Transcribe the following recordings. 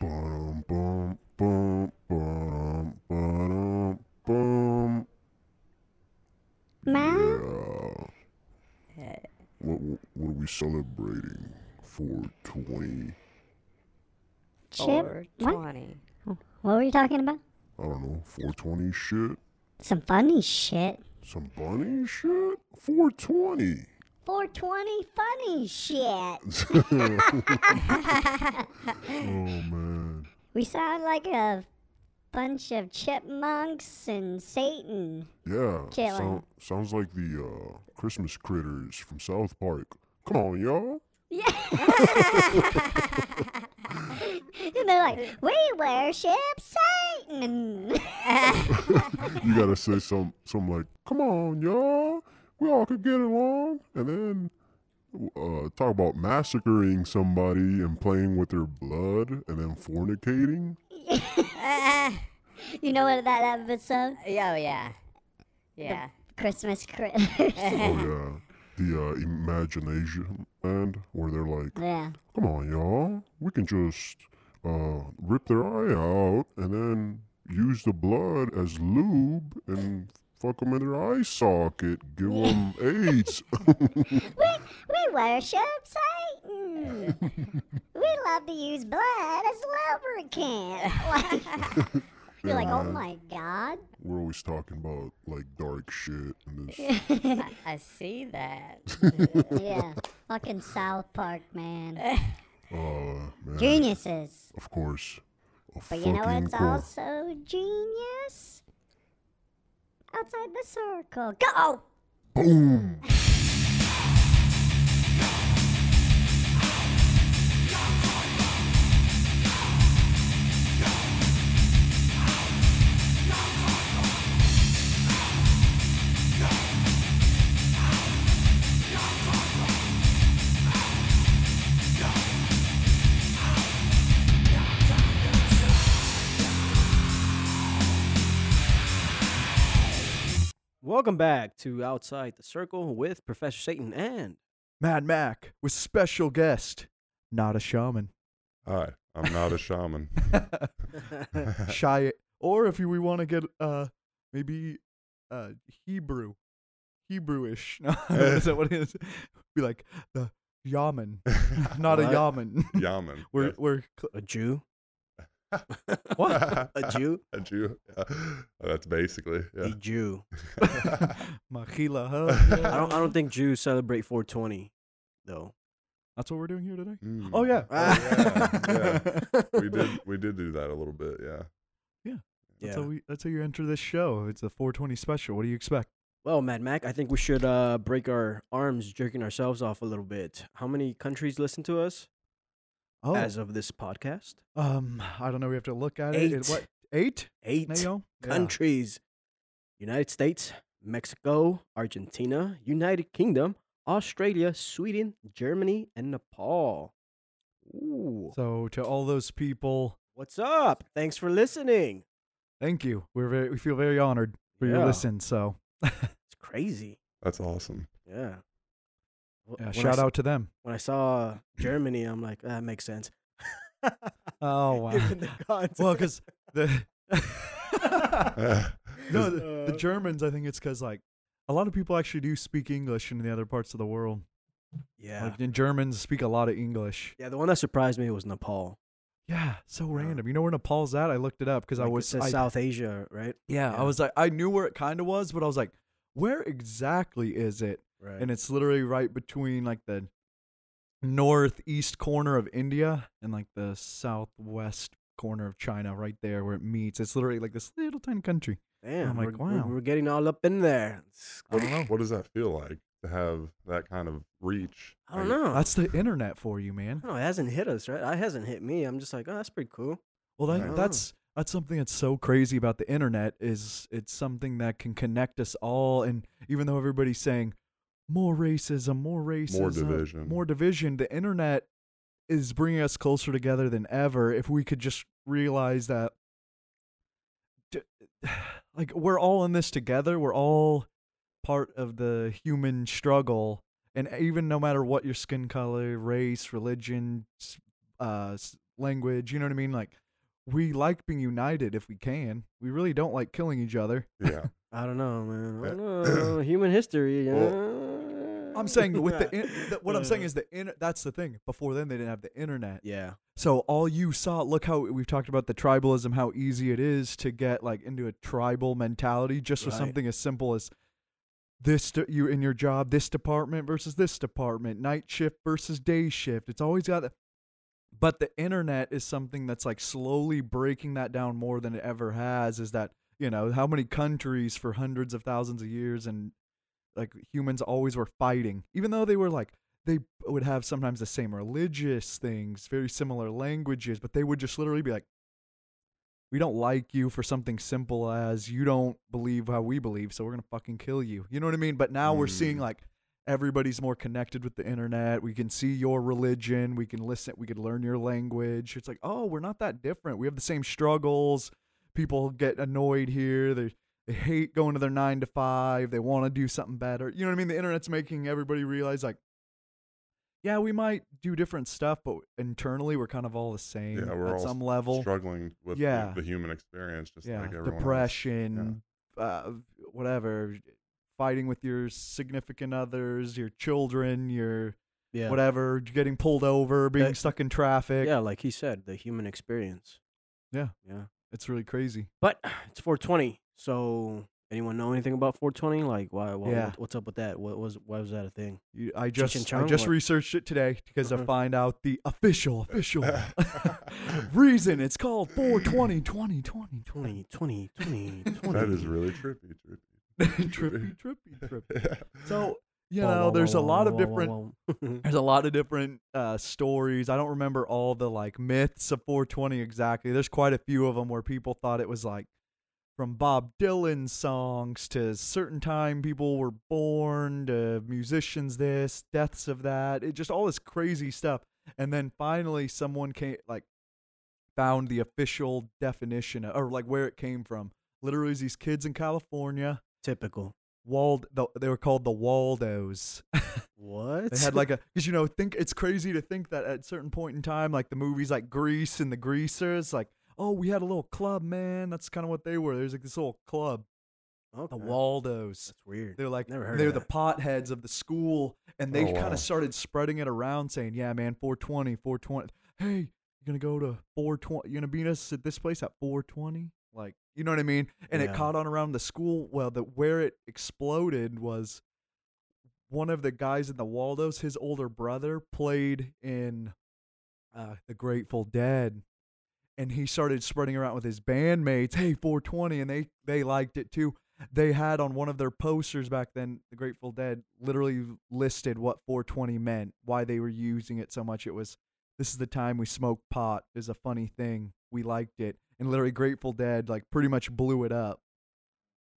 Bum, bum, bum, bum, bum, bum. Ma? Yeah. What, what, what are we celebrating? 420? Chip? Or What? 20. What were you talking about? I don't know, 420 shit? Some funny shit. Some funny shit? 420. 420 funny shit. Oh, man. We sound like a bunch of chipmunks and Satan. Yeah. Sound- sounds like the uh, Christmas critters from South Park. Come on, y'all. Yeah. and they're like, we worship Satan. You gotta say some, some like, come on, y'all. We all could get along. And then uh, talk about massacring somebody and playing with their blood and then fornicating. you know what that episode? Yeah, oh, yeah. Yeah. Christmas critters. Oh, yeah. The uh, imagination land where they're like, yeah. come on, y'all. We can just uh, rip their eye out and then use the blood as lube and fuck them in their eye socket. Give them AIDS. We we worship Satan. we love to use blood as lubricant. You're like, oh my god. We're always talking about like dark shit and this. I, I see that. yeah. Fucking South Park, man. Uh, man, Geniuses. of course. A But you know fucking what's cor- also genius? Outside the circle. Go! Boom. Welcome back to Outside the Circle with Professor Satan and Mad Mac with special guest, not a shaman. Hi, I'm not a shaman. Shy, or if you, we want to get uh maybe uh Hebrew, Hebrewish. No, is that what it is? Be like the yaman, not a What? yaman. Yaman. we're yes. we're cl- a Jew. What? A Jew? a Jew. Yeah. That's basically. A Yeah. Jew. Machila. Huh? I don't. I don't think Jews celebrate 420, though. That's what we're doing here today. Mm. Oh yeah. yeah, we did. We did do that a little bit. Yeah. That's Yeah. how we. That's how you enter this show. It's a 420 special. What do you expect? Well, Mad Mac, I think we should uh, break our arms jerking ourselves off a little bit. How many countries listen to us Oh, as of this podcast? um, I don't know. We have to look at it. Eight. it. What eight? Eight Nayo? Yeah. countries: United States, Mexico, Argentina, United Kingdom, Australia, Sweden, Germany, and Nepal. Ooh. So to all those people, What's up? Thanks for listening. thank you. We're very. We feel very honored for your listen. So It's crazy. That's awesome. Yeah. Wh- yeah, when I shout out to them. When I saw Germany, I'm like, that makes sense. Oh wow. Given the well, because the no, the, the Uh, Germans. I think it's because like a lot of people actually do speak English in the other parts of the world. yeah. Like and Germans speak a lot of English. Yeah, the one that surprised me was Nepal. Yeah, so Yeah. random. You know where Nepal's at? I looked it up because I was it says I- South Asia, right? Yeah, Yeah. I was like, I knew where it kind of was, but I was like, where exactly is it? Right. And it's literally right between like the northeast corner of India and like the southwest corner of China, right there where it meets. It's literally like this little tiny country. Damn, I'm like, we're, we're- wow. we're getting all up in there. What, what does that feel like to have that kind of reach? I don't Like, know. That's the internet for you, man. no, it hasn't hit us, right? It hasn't hit me. I'm just like, oh, that's pretty cool. Well, that, don't that's that's something that's so crazy about the internet is it's something that can connect us all. And even though everybody's saying more racism, more racism, more division. more division, the internet is bringing us closer together than ever. If we could just realize that, like, we're all in this together. We're all part of the human struggle. And even no matter what your skin color, race, religion, uh, language. You know what I mean? Like we like being united if we can. We really don't like killing each other. Yeah. I don't know, man. I don't know. Human history. You Well, know? I'm saying with the, in, the what I'm saying is the in, that's the thing. Before then, they didn't have the internet. yeah, So all you saw, look how we've talked about the tribalism, how easy it is to get like into a tribal mentality just with Right. something as simple as this de- you in your job, this department versus this department, night shift versus day shift. It's always got. The, but the internet is something that's like slowly breaking that down more than it ever has. Is that you know how many countries for hundreds of thousands of years and like humans always were fighting, even though they were like they would have sometimes the same religious things, very similar languages, but they would just literally be like, "We don't like you for something simple as you don't believe how we believe, so we're gonna fucking kill you." You know what I mean? But now we're seeing Mm. like everybody's more connected with the internet. We can see your religion. We can listen. We can learn your language. It's like, oh, we're not that different. We have the same struggles. People get annoyed here. They they hate going to their nine to five. They want to do something better. You know what I mean? The internet's making everybody realize like, yeah, we might do different stuff, but internally we're kind of all the same Yeah, we're at all some level. Struggling with the- Yeah. the, human experience, just yeah, like everyone else. depression, uh, whatever, fighting with your significant others, your children, your yeah, whatever, getting pulled over, being That- stuck in traffic. Yeah, like he said, the human experience. Yeah. yeah. It's really crazy. But it's 420. So anyone know anything about 420? Like, why? why Yeah. What's up with that? What was? Why was that a thing? You, I just and I just what? researched it today because Uh-huh. to find out the official official reason it's called 420 20 20 20, 20, 20, 20. That is really trippy, trippy. trippy trippy trippy. So you know, wah, there's a lot wah, of different there's a lot of different uh, stories. I don't remember all the like myths of 420 exactly. There's quite a few of them where people thought it was like from Bob Dylan songs to certain time people were born to musicians this, deaths of that. It just all this crazy stuff. And then finally someone came like found the official definition or like where it came from. Literally these kids in California, Typical. Wald the, they were called the Waldos. What? They had like a because you know think it's crazy to think that at a certain point in time, like the movies like Grease and the Greasers, like oh we had a little club, man. That's kind of what they were. There's like this little club, okay. the Waldos. That's weird. They're like Never heard they're the potheads of the school, and they Oh, kind wow. of started spreading it around, saying, "Yeah, man, 420, 420. Hey, you're gonna go to 420. You're gonna beat us at this place at 420." Like, you know what I mean? And it caught on around the school. Well, the where it exploded was one of the guys in the Waldos. His older brother played in uh, the Grateful Dead. And he started spreading around with his bandmates, hey, 420, and they they liked it too they had on one of their posters back then the grateful dead literally listed what 420 meant why they were using it so much it was this is the time we smoked pot is a funny thing we liked it and literally grateful dead like pretty much blew it up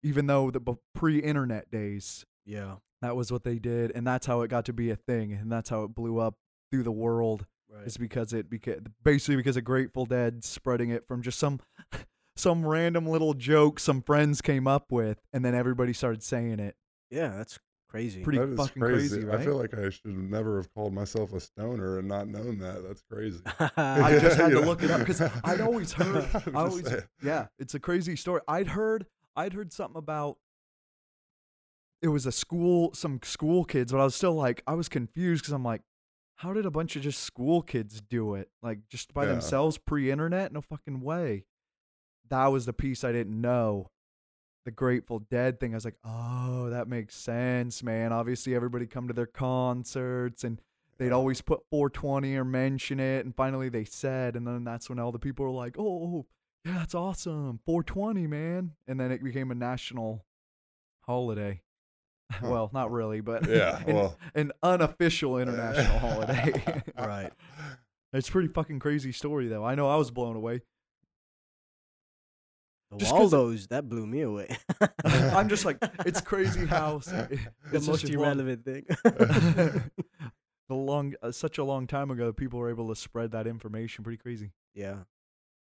even though the pre-internet days Yeah. that was what they did and that's how it got to be a thing and that's how it blew up through the world Right. is because it became basically because of Grateful Dead spreading it from just some some random little joke some friends came up with, and then everybody started saying it. Yeah, that's crazy. Pretty That is fucking crazy. crazy, I feel like I should never have called myself a stoner and not known that. That's crazy. I just had You to know? look it up because I'd always heard. I'm I always, saying. yeah, it's a crazy story. I'd heard. I'd heard something about. It was a school, some school kids, but I was still like, I was confused because I'm like, how did a bunch of just school kids do it? Like just by Yeah. themselves, pre-internet? No fucking way. That was the piece I didn't know. The Grateful Dead thing. I was like, oh, that makes sense, man. Obviously, everybody come to their concerts and they'd always put 420 or mention it and finally they said and then that's when all the people were like oh yeah that's awesome 420 man and then it became a national holiday Huh. well not really but Yeah, an, well. an unofficial international holiday right. it's a pretty fucking crazy story though i know i was blown away The Just Waldos, that blew me away. i'm just like it's crazy how s- the it's most a long- irrelevant thing. the long uh, such a long time ago people were able to spread that information pretty crazy yeah.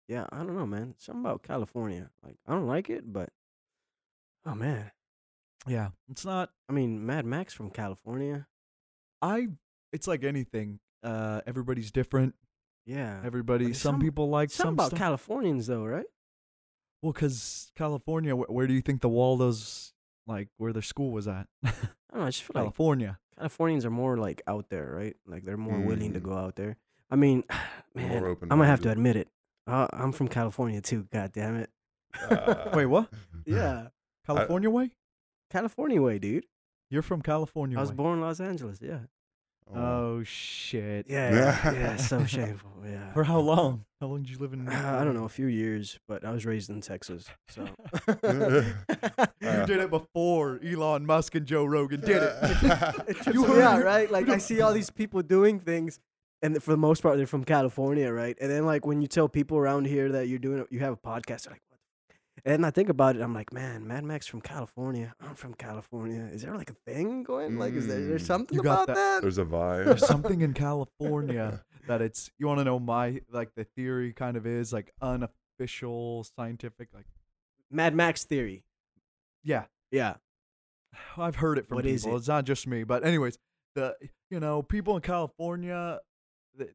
Yeah, I don't know, man. Something about California. Like, I don't like it, but oh man. yeah it's not I mean, Mad Mac's from California. I it's like anything. Uh everybody's different. Yeah. Everybody, there's some, some- people like Something some about stuff. Californians though, right? Well, because California, wh- where do you think the Waldos, like where their school was at? I don't know. I just feel like California. Californians are more like out there, right? Like they're more willing to Mm. go out there. I mean, man, More I'm gonna have to open-minded. admit it. Uh, I'm from California too. God damn it. Uh, Wait, what? yeah, California way? California way, dude. You're from California I was way. born in Los Angeles. Yeah. Oh, Oh shit. Yeah. Yeah. yeah so shameful. Yeah. For how long? How long did you live in? Uh, I don't know, a few years, but I was raised in Texas, so. You did it before Elon Musk and Joe Rogan did it. you yeah, right? Like I see all these people doing things, and for the most part, they're from California, right? And then like when you tell people around here that you're doing, you have a podcast, they're like, what? the f-" And I think about it, I'm like, man, Mad Mac's from California. I'm from California. Is there like a thing going? Like, is there there's Mm. something You got about that- that? There's a vibe. There's something in California that it's. You want to know my like the theory kind of is like unofficial scientific like Mad Mac's theory. yeah. Yeah. I've heard it from What is people. it? It's not just me, but anyways, the you know people in California, th-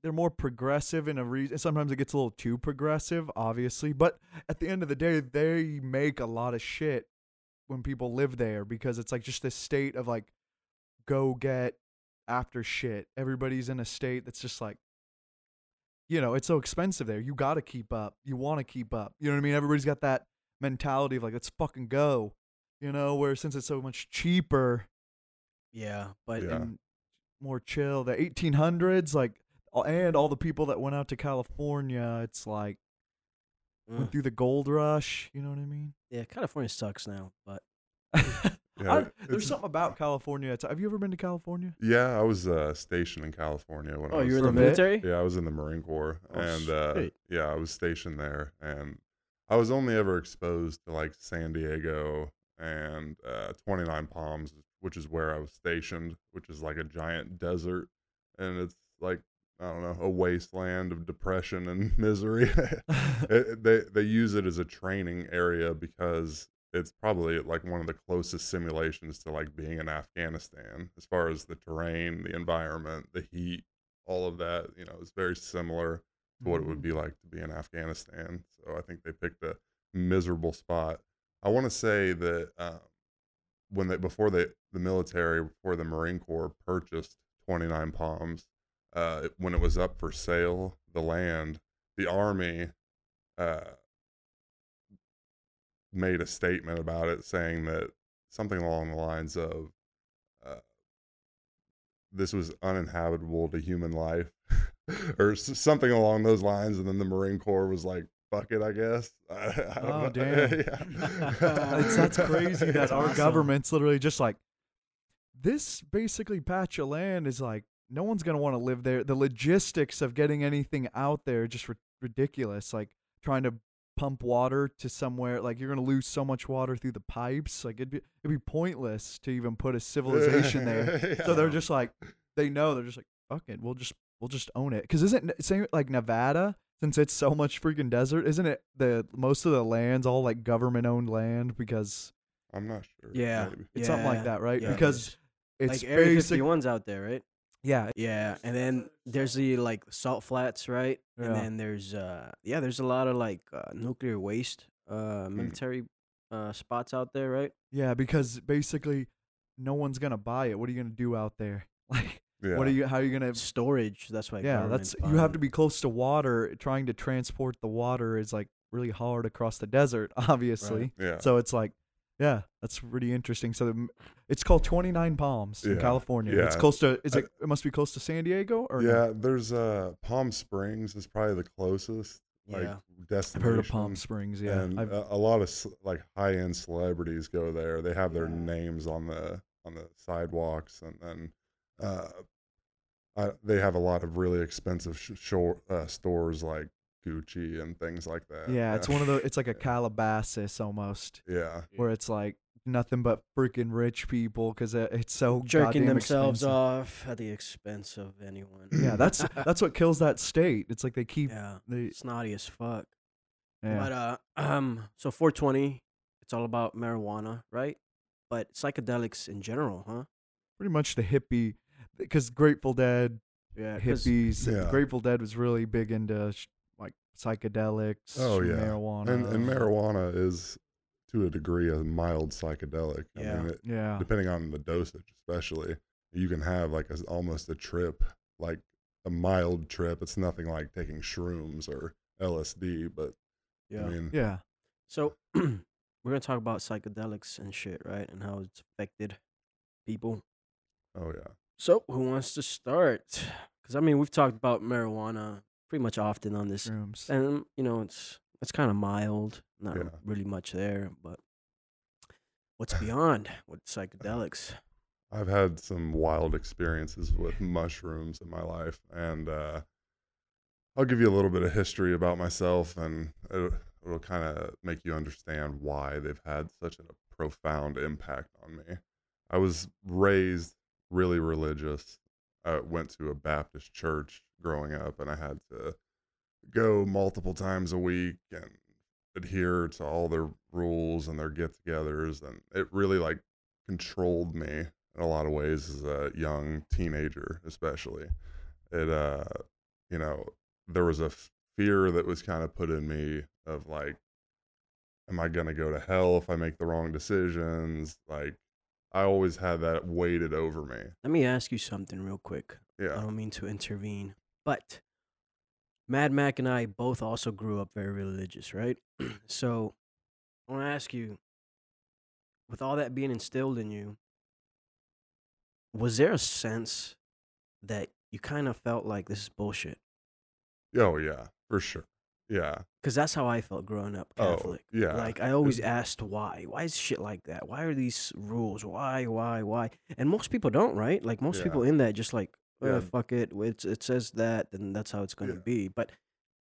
they're more progressive in a reason. Sometimes it gets a little too progressive, obviously, but at the end of the day, they make a lot of shit when people live there because it's like just this state of like go get after shit. Everybody's in a state that's just like. You know, it's so expensive there. You got to keep up. You want to keep up. You know what I mean? Everybody's got that mentality of like, let's fucking go you know, where since it's so much cheaper Yeah. But Yeah. and more chill, the 1800s, like, all- and all the people that went out to California, it's like mm, went through the gold rush. You know what I mean? yeah, California sucks now, but Yeah, I- there's something about California. Have you ever been to California? Yeah, I was uh, stationed in California when I oh, you were in the military? Yeah, I was in the Marine Corps, Oh, and uh, yeah, I was stationed there, and I was only ever exposed to like San Diego and uh, 29 Palms, which is where I was stationed, which is like a giant desert, and it's like I don't know a wasteland of depression and misery. it, they they use it as a training area because it's probably like one of the closest simulations to like being in Afghanistan as far as the terrain, the environment, the heat, all of that. You know, it's very similar to what it would be like to be in Afghanistan. So I think they picked a miserable spot. I want to say that uh, when they before they the military before the Marine Corps purchased 29 Palms, uh, when it was up for sale, the land, the army uh, made a statement about it saying that something along the lines of uh, this was uninhabitable to human life or s- something along those lines and then the marine corps was like fuck it i guess I, I don't Oh, know. damn. Yeah. that's crazy that That's our government's literally just like this basically patch of land is like no one's gonna want to live there. The logistics of getting anything out there are just ri- ridiculous. Like trying to pump water to somewhere, like you're gonna lose so much water through the pipes. Like it'd be it'd be pointless to even put a civilization there. So they're just like they know they're just like fuck it, we'll just we'll just own it. Because isn't it- same like Nevada? Since it's so much freaking desert, isn't it the most of the land's all like government owned land because i'm not sure Yeah. maybe. It's something like that, right? yeah, Because is. it's like Area 51's out there, right? Yeah, Yeah, and then there's the like salt flats, right? Yeah. And then there's uh yeah, there's a lot of like uh, nuclear waste uh military uh spots out there, right? yeah, because basically no one's gonna buy it. What are you gonna do out there? Like, yeah. what are you? How are you gonna? Storage, that's why yeah, that's you have to be close to water. Trying to transport the water is like really hard across the desert, obviously. yeah So it's like, yeah, that's pretty interesting. So the, it's called Twenty Nine Palms in Yeah, California. It's close to. Is it? It must be close to San Diego, or no? yeah there's uh palm springs is probably the closest like Yeah. I've destination heard of Palm Springs. Yeah, and I've, a, a lot of like high end celebrities go there. They have their Yeah. names on the on the sidewalks, and then uh, I, they have a lot of really expensive sh- shore, uh, stores like Gucci and things like that. yeah, it's one of the. It's like a Calabasas almost, Yeah, where it's like nothing but freaking rich people because it's so jerking themselves expensive. off at the expense of anyone. Yeah, that's that's what kills that state. It's like they keep. yeah, They, snotty as fuck. yeah. But uh, um, so 420, it's all about marijuana, right? But psychedelics in general, huh? pretty much the hippie because Grateful Dead, yeah, hippies. Yeah. Grateful Dead was really big into sh- like psychedelics, Oh, yeah. marijuana, and and marijuana is to a degree a mild psychedelic. I Yeah. mean, it, Yeah, depending on the dosage, especially, you can have like a, almost a trip, like a mild trip. It's nothing like taking shrooms or LSD, but yeah. I mean, yeah. So we're gonna talk about psychedelics and shit, right? And how it's affected people. oh yeah, So who wants to start? Because I mean, we've talked about marijuana pretty much often on this, Shrooms. and you know, it's it's kind of mild, not Yeah. really much there. But what's beyond with psychedelics? I've had some wild experiences with mushrooms in my life, and uh, I'll give you a little bit of history about myself, and it'll, it'll kind of make you understand why they've had such a profound impact on me. I was raised really religious. I went to a Baptist church growing up, and I had to go multiple times a week and adhere to all their rules and their get-togethers, and it really like controlled me in a lot of ways as a young teenager, especially. It, uh, you know, there was a fear that was kind of put in me of like, am I to go to hell if I make the wrong decisions? Like, I always had that weighted over me. Let me ask you something real quick. Yeah. I don't mean to intervene, but Mad Mac and I both also grew up very religious, right? so I want to ask you, with all that being instilled in you, was there a sense that you kind of felt like this is bullshit? Oh, yeah, for sure. Yeah. Because that's how I felt growing up Oh, Catholic. yeah. Like I always asked why. Why is shit like that? Why are these rules? Why, why, why? And most people don't, right? Like most Yeah. people in that just like, oh, Yeah. fuck it. It's, it says that, then that's how it's gonna Yeah. be. But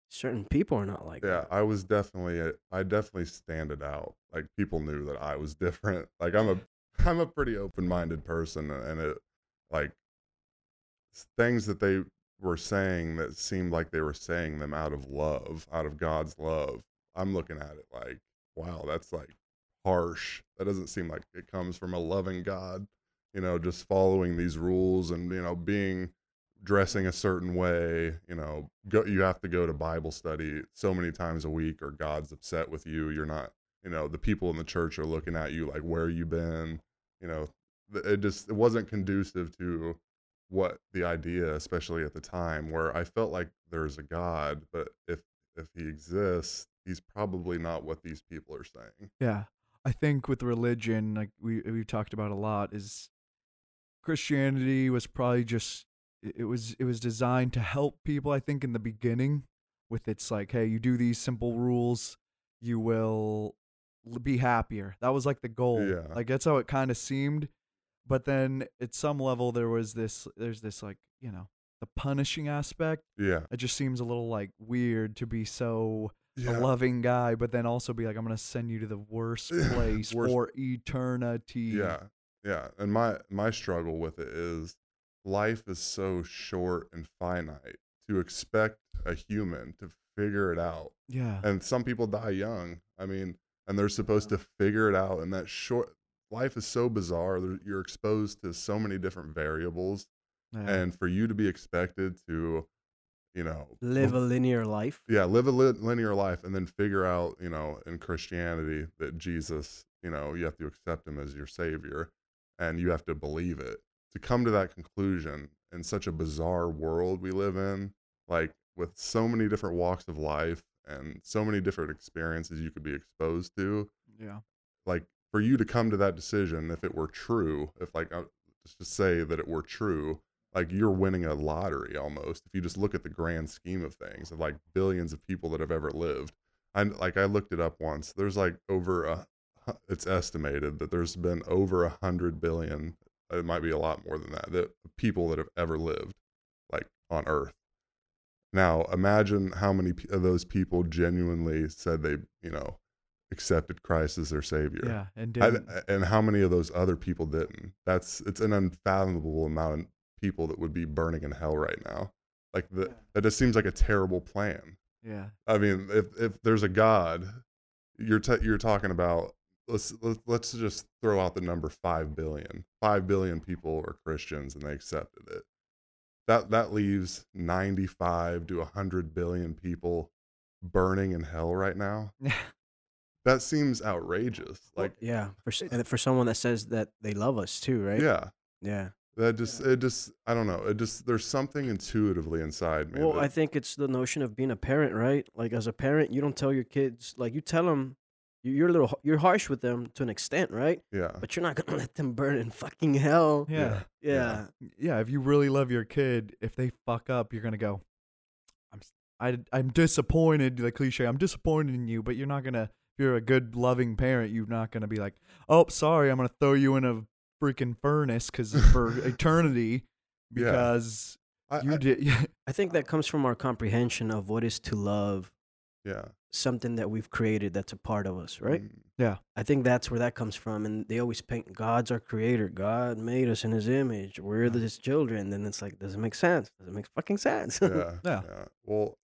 certain people are not like yeah that. i was definitely a, i definitely standed out like people knew that i was different like i'm a i'm a pretty open-minded person and it like things that they were saying that seemed like they were saying them out of love out of god's love i'm looking at it like wow that's like harsh. That doesn't seem like it comes from a loving god you know just following these rules and you know being dressing a certain way you know go you have to go to bible study so many times a week or god's upset with you you're not you know the people in the church are looking at you like where you been? You know it just it wasn't conducive to what the idea especially at the time where i felt like there's a god but if if he exists he's probably not what these people are saying Yeah. I think with religion, like we we've talked about a lot, is Christianity was probably just it it was it was designed to help people, I think, in the beginning with its like, hey, you do these simple rules, you will be happier. That was like the goal. Yeah. Like that's how it kind of seemed. But then at some level there was this there's this like, you know, the punishing aspect. yeah It just seems a little like weird to be so yeah a loving guy, but then also be like, I'm gonna send you to the worst place Worst- for eternity. Yeah, yeah. And my my struggle with it is life is so short and finite to expect a human to figure it out. yeah, And some people die young. I mean, and they're supposed to figure it out. And that short life is so bizarre. You're exposed to so many different variables, yeah. and for you to be expected to, you know, Live a linear life. yeah live a li- linear life and then figure out you know in christianity that jesus you know you have to accept him as your savior and you have to believe it to come to that conclusion in such a bizarre world we live in like with so many different walks of life and so many different experiences you could be exposed to yeah, like for you to come to that decision if it were true if like uh, just to say that it were true like you're winning a lottery almost if you just look at the grand scheme of things of like billions of people that have ever lived. I like i looked it up once there's like over a it's estimated that there's been over a hundred billion it might be a lot more than that that people that have ever lived like on earth. Now imagine how many of those people genuinely said they you know accepted christ as their savior yeah, and I- and how many of those other people didn't? That's it's an unfathomable amount of people that would be burning in hell right now. Like the, that just seems like a terrible plan. yeah, I mean, if if there's a God, you're t- you're talking about let's let's just throw out the number five billion. Five billion people are Christians and they accepted it. that that leaves 95 to 100 billion people burning in hell right now. That seems outrageous. Like, yeah, for eh for someone that says that they love us too, right? yeah, Yeah. that just it just I don't know. It just there's something intuitively inside me. Well, that- I think it's the notion of being a parent, right? Like as a parent, you don't tell your kids like you tell them you're a little you're harsh with them to an extent, right? yeah, But you're not gonna let them burn in fucking hell. yeah. Yeah. yeah, if you really love your kid, if they fuck up, you're gonna go. I'm, s- I, I'm disappointed. The cliche, I'm disappointed in you, but you're not gonna. If you're a good, loving parent, you're not gonna be like, oh, sorry, I'm gonna throw you in a freaking furnace because for eternity Yeah. because I, you I- did. I think that comes from our comprehension of what is to love yeah, something that we've created that's a part of us, right? Mm, I think that's where that comes from. And they always paint God's our creator. God made us in his image. We're his children. Then it's like, does it make sense? Does it make fucking sense? yeah, Yeah. Well,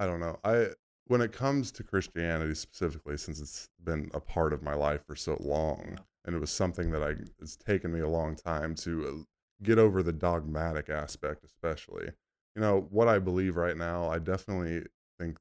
I don't know. I when it comes to Christianity specifically, since it's been a part of my life for so long, and it was something that I it's taken me a long time to uh, get over the dogmatic aspect, especially. You know what I believe right now. I definitely think,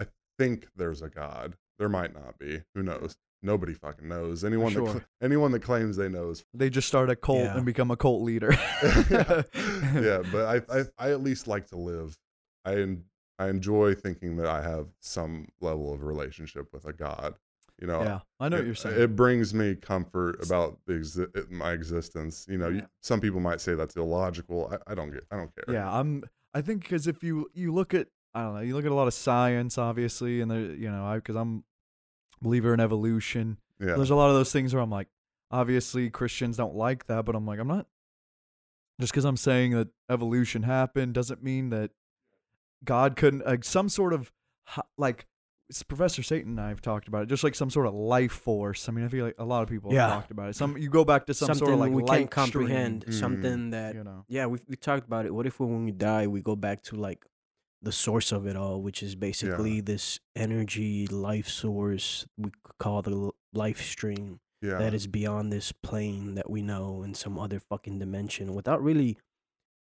I think there's a God. There might not be. Who knows? Nobody fucking knows. Anyone that sure. cl- anyone that claims they knows they just start a cult Yeah. and become a cult leader. yeah, yeah, but I, I I at least like to live. I en- I enjoy thinking that I have some level of relationship with a God. You know, yeah, I know it, what you're uh, saying. It brings me comfort about the exi- uh, my existence. You know, you, some people might say that's illogical. I, I don't get. I don't care. Yeah, I'm. I think because if you you look at I don't know, you look at a lot of science, obviously, and there, you know, I because I'm a believer in evolution. yeah, There's a lot of those things where I'm like, obviously Christians don't like that, but I'm like, I'm not. Just because I'm saying that evolution happened doesn't mean that God couldn't like some sort of like it's Professor Satan and I have talked about it, just like some sort of life force. I mean, I feel like a lot of people Yeah. have talked about it. Some you go back to some something sort of like we can't comprehend. Mm. Something that you know. yeah, we we talked about it. What if when we die, we go back to like the source of it all, which is basically this energy life source we call the life stream yeah, that is beyond this plane that we know in some other fucking dimension without really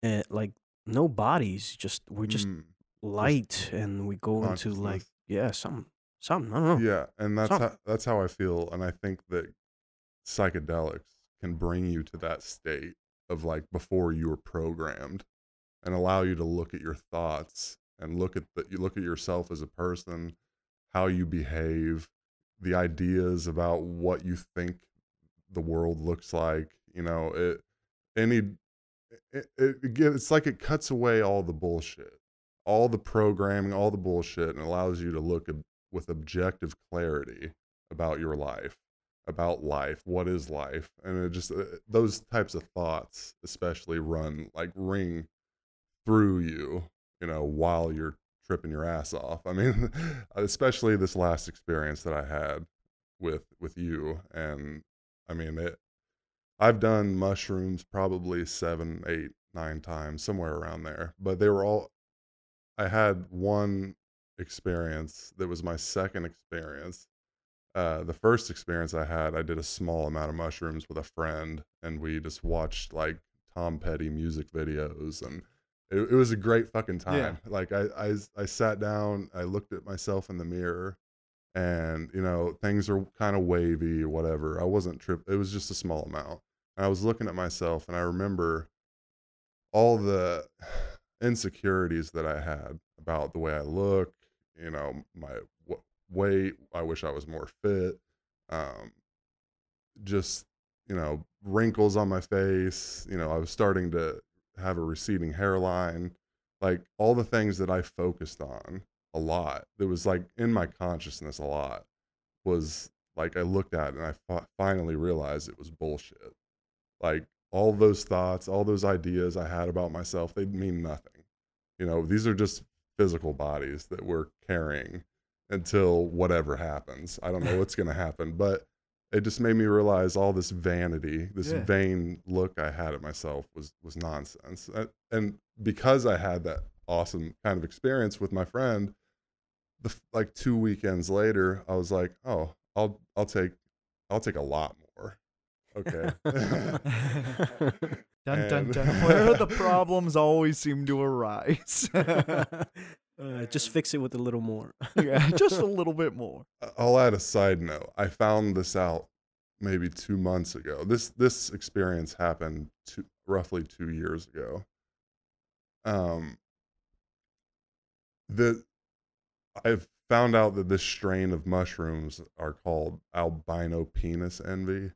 uh, like no bodies. Just we're just Mm, light, and we go into like yeah, some something. I don't know. yeah, and that's Some- how, that's how I feel, and I think that psychedelics can bring you to that state of like before you were programmed, and allow you to look at your thoughts and look at the, you look at yourself as a person, how you behave, the ideas about what you think the world looks like. You know, it any it, it, it it's like it cuts away all the bullshit, all the programming, all the bullshit, and allows you to look ob- with objective clarity about your life, about life, what is life, and it just uh, those types of thoughts, especially run like ring through you, you know, while you're tripping your ass off. I mean, especially this last experience that I had with with you, and I mean it. I've done mushrooms probably seven, eight, nine times, somewhere around there. But they were all. I had one experience that was my second experience. Uh, the first experience I had, I did a small amount of mushrooms with a friend, and we just watched like Tom Petty music videos, and it, it was a great fucking Yeah. time. Like I, I, I sat down, I looked at myself in the mirror, and you know things are kind of wavy or whatever. I wasn't trip. It was just a small amount. And I was looking at myself, and I remember all the insecurities that I had about the way I look. You know, my w- weight. I wish I was more fit. Um, just you know, wrinkles on my face. You know, I was starting to have a receding hairline. Like all the things that I focused on a lot. That was like in my consciousness a lot was like I looked at and I fi- finally realized it was bullshit. Like all those thoughts, all those ideas I had about myself, they mean nothing. You know, these are just physical bodies that we're carrying until whatever happens. I don't know what's going to happen, but it just made me realize all this vanity, this Yeah. vain look I had at myself was was nonsense. And because I had that awesome kind of experience with my friend, the like two weekends later, I was like, oh, I'll I'll take I'll take a lot more Okay. Dun dun dun. Where the problems always seem to arise. Uh, just fix it with a little more. yeah, just a little bit more. I'll add a side note. I found this out maybe two months ago. This this experience happened two, roughly two years ago. Um, the I've found out that this strain of mushrooms are called albino penis envy,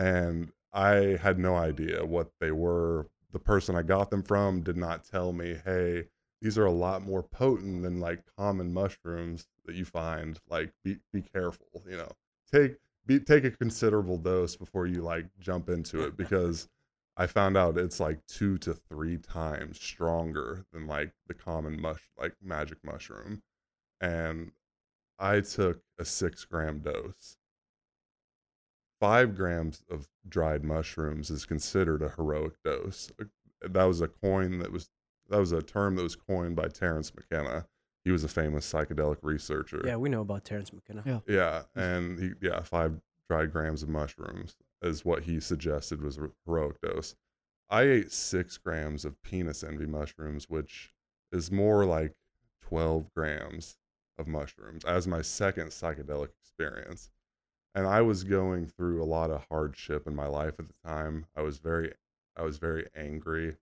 and I had no idea what they were. The person I got them from did not tell me, "Hey, these are a lot more potent than like common mushrooms that you find. Like, be be careful. You know, take be take a considerable dose before you like jump into it because I found out it's like two to three times stronger than like the common mush like magic mushroom, and I took a six gram dose. Five grams of dried mushrooms is considered a heroic dose. That was a coin that was that was a term that was coined by Terence McKenna. He was a famous psychedelic researcher. yeah, we know about Terence McKenna. Yeah. Yeah, and he yeah, five dried grams of mushrooms is what he suggested was a heroic dose. I ate six grams of penis envy mushrooms, which is more like twelve grams of mushrooms as my second psychedelic experience. And I was going through a lot of hardship in my life at the time. I was very I was very angry.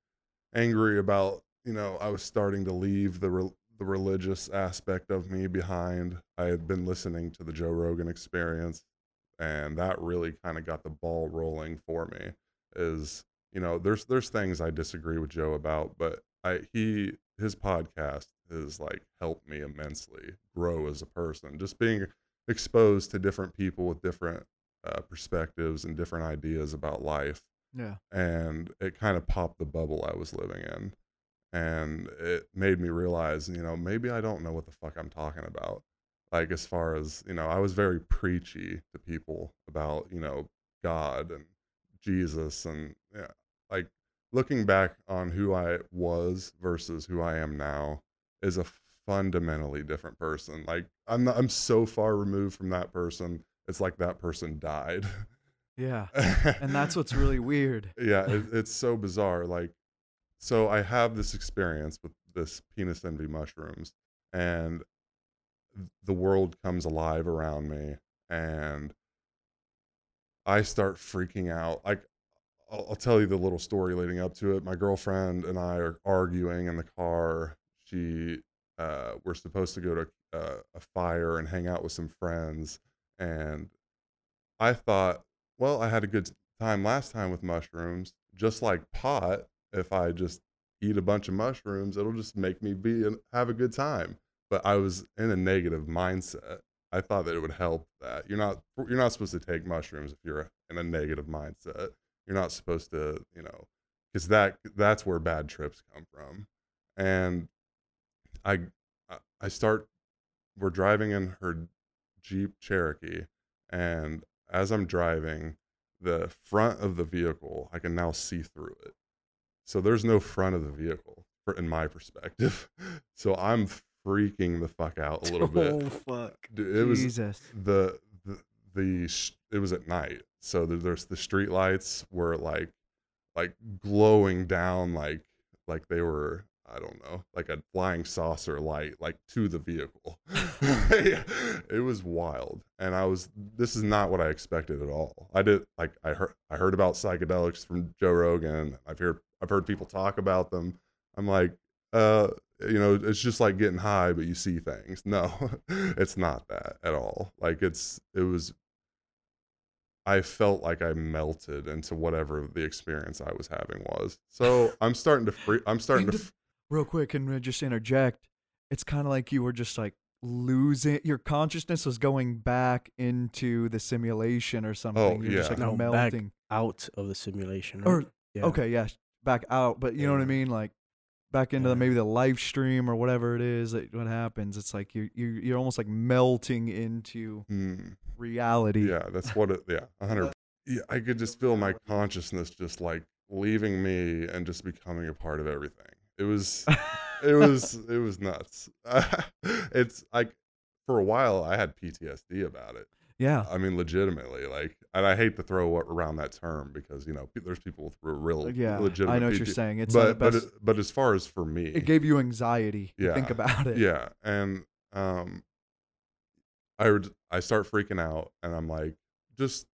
Angry about, you know, I was starting to leave the re- the religious aspect of me behind. I had been listening to the Joe Rogan experience and that really kind of got the ball rolling for me is you know there's there's things I disagree with Joe about but I he his podcast has like helped me immensely grow as a person just being exposed to different people with different uh, perspectives and different ideas about life Yeah. and it kind of popped the bubble I was living in. And it made me realize, you know, maybe I don't know what the fuck I'm talking about. Like, as far as, you know, I was very preachy to people about, you know, God and Jesus. And, yeah, like, looking back on who I was versus who I am now is a fundamentally different person. Like, I'm, not, I'm so far removed from that person. It's like that person died. Yeah. And that's what's really weird. yeah it, it's so bizarre like so i have this experience with this penis envy mushrooms and the world comes alive around me and i start freaking out like I'll, I'll tell you the little story leading up to it my girlfriend and i are arguing in the car she uh, we're supposed to go to uh, a fire and hang out with some friends and i thought well i had a good time last time with mushrooms, just like pot, if I just eat a bunch of mushrooms, it'll just make me be and have a good time. But I was in a negative mindset. I thought that it would help that. You're not you're not supposed to take mushrooms if you're in a negative mindset. You're not supposed to, you know, cuz that that's where bad trips come from. And I I- start we're driving in her Jeep Cherokee and as I'm driving the front of the vehicle, I can now see through it. So there's no front of the vehicle in my perspective. So I'm freaking the fuck out a little bit. Oh fuck. Dude, It was Jesus. the the, the sh- it was at night. So there's the street lights were like like glowing down like like they were I don't know, like a flying saucer light, like to the vehicle. it was wild, and I was. This is not what I expected at all. I did like I heard I heard about psychedelics from Joe Rogan. I've heard I've heard people talk about them. I'm like, uh, you know, it's just like getting high, but you see things. No, it's not that at all. Like it's it was. I felt like I melted into whatever the experience I was having was. So I'm starting to free. I'm starting to. Into- f- Real quick, and just interject? It's kind of like you were just like losing your consciousness was going back into the simulation or something. You're just yeah. like No, back melting. Out of the simulation. Or Yeah. okay, yeah, back out. But you know what I mean, like back into Yeah. the, maybe the life stream or whatever it is. That what happens? It's like you you you're almost like melting into Hmm. reality. Yeah, that's what it. Yeah, hundred. Yeah, I could just feel my consciousness just like leaving me and just becoming a part of everything. It was, it was, it was nuts. it's like for a while I had PTSD about it. Yeah. I mean, legitimately, like, and I hate to throw around that term because you know there's people with re- real, uh, Yeah. legitimate. I know what you're saying. It's uh, the but but best. it- but as far as for me, it gave you anxiety. to Think about it. yeah, and um, I would I start freaking out, and I'm like, just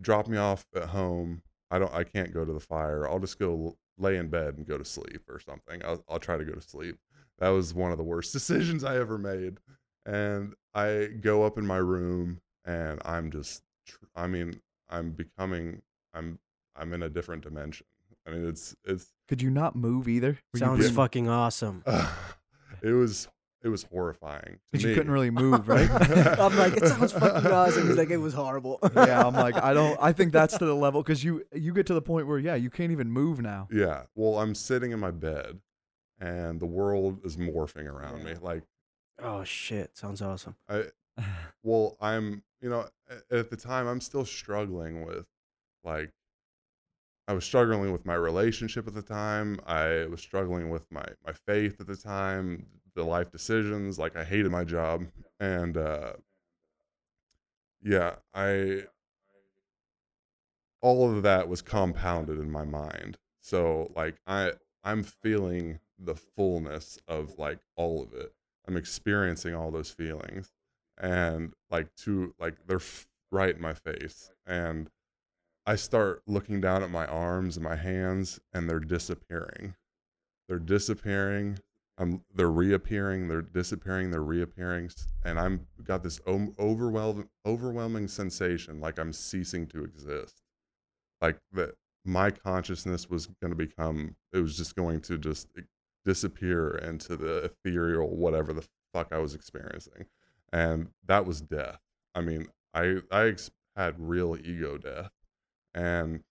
drop me off at home. I don't, I can't go to the fire. I'll just go lay in bed and go to sleep or something. I'll I'll try to go to sleep. That was one of the worst decisions I ever made. And I go up in my room, and I'm just, tr- I mean, I'm becoming, I'm I'm in a different dimension. I mean, it's it's Could you not move either? Sounds fucking awesome. it was it was horrifying. to Because you couldn't really move, right? I'm like, it sounds fucking awesome. He's like, it was horrible. yeah, I'm like, I don't. I think that's to the level because you you get to the point where yeah, you can't even move now. Yeah. Well, I'm sitting in my bed and the world is morphing around me. Like Oh shit, sounds awesome. I well, I'm, you know, at the time I'm still struggling with like I was struggling with my relationship at the time. I was struggling with my my faith at the time, the life decisions, like I hated my job and uh yeah, I all of that was compounded in my mind. So like I I'm feeling the fullness of like all of it. I'm experiencing all those feelings and like to like they're right in my face and I start looking down at my arms and my hands and they're disappearing. They're disappearing. I'm they're reappearing, they're disappearing, they're reappearing and I'm got this overwhelming overwhelming sensation like I'm ceasing to exist. Like that my consciousness was going to become it was just going to just e, disappear into the ethereal whatever the fuck I was experiencing. And that was death. I mean, I I ex- had real ego death. And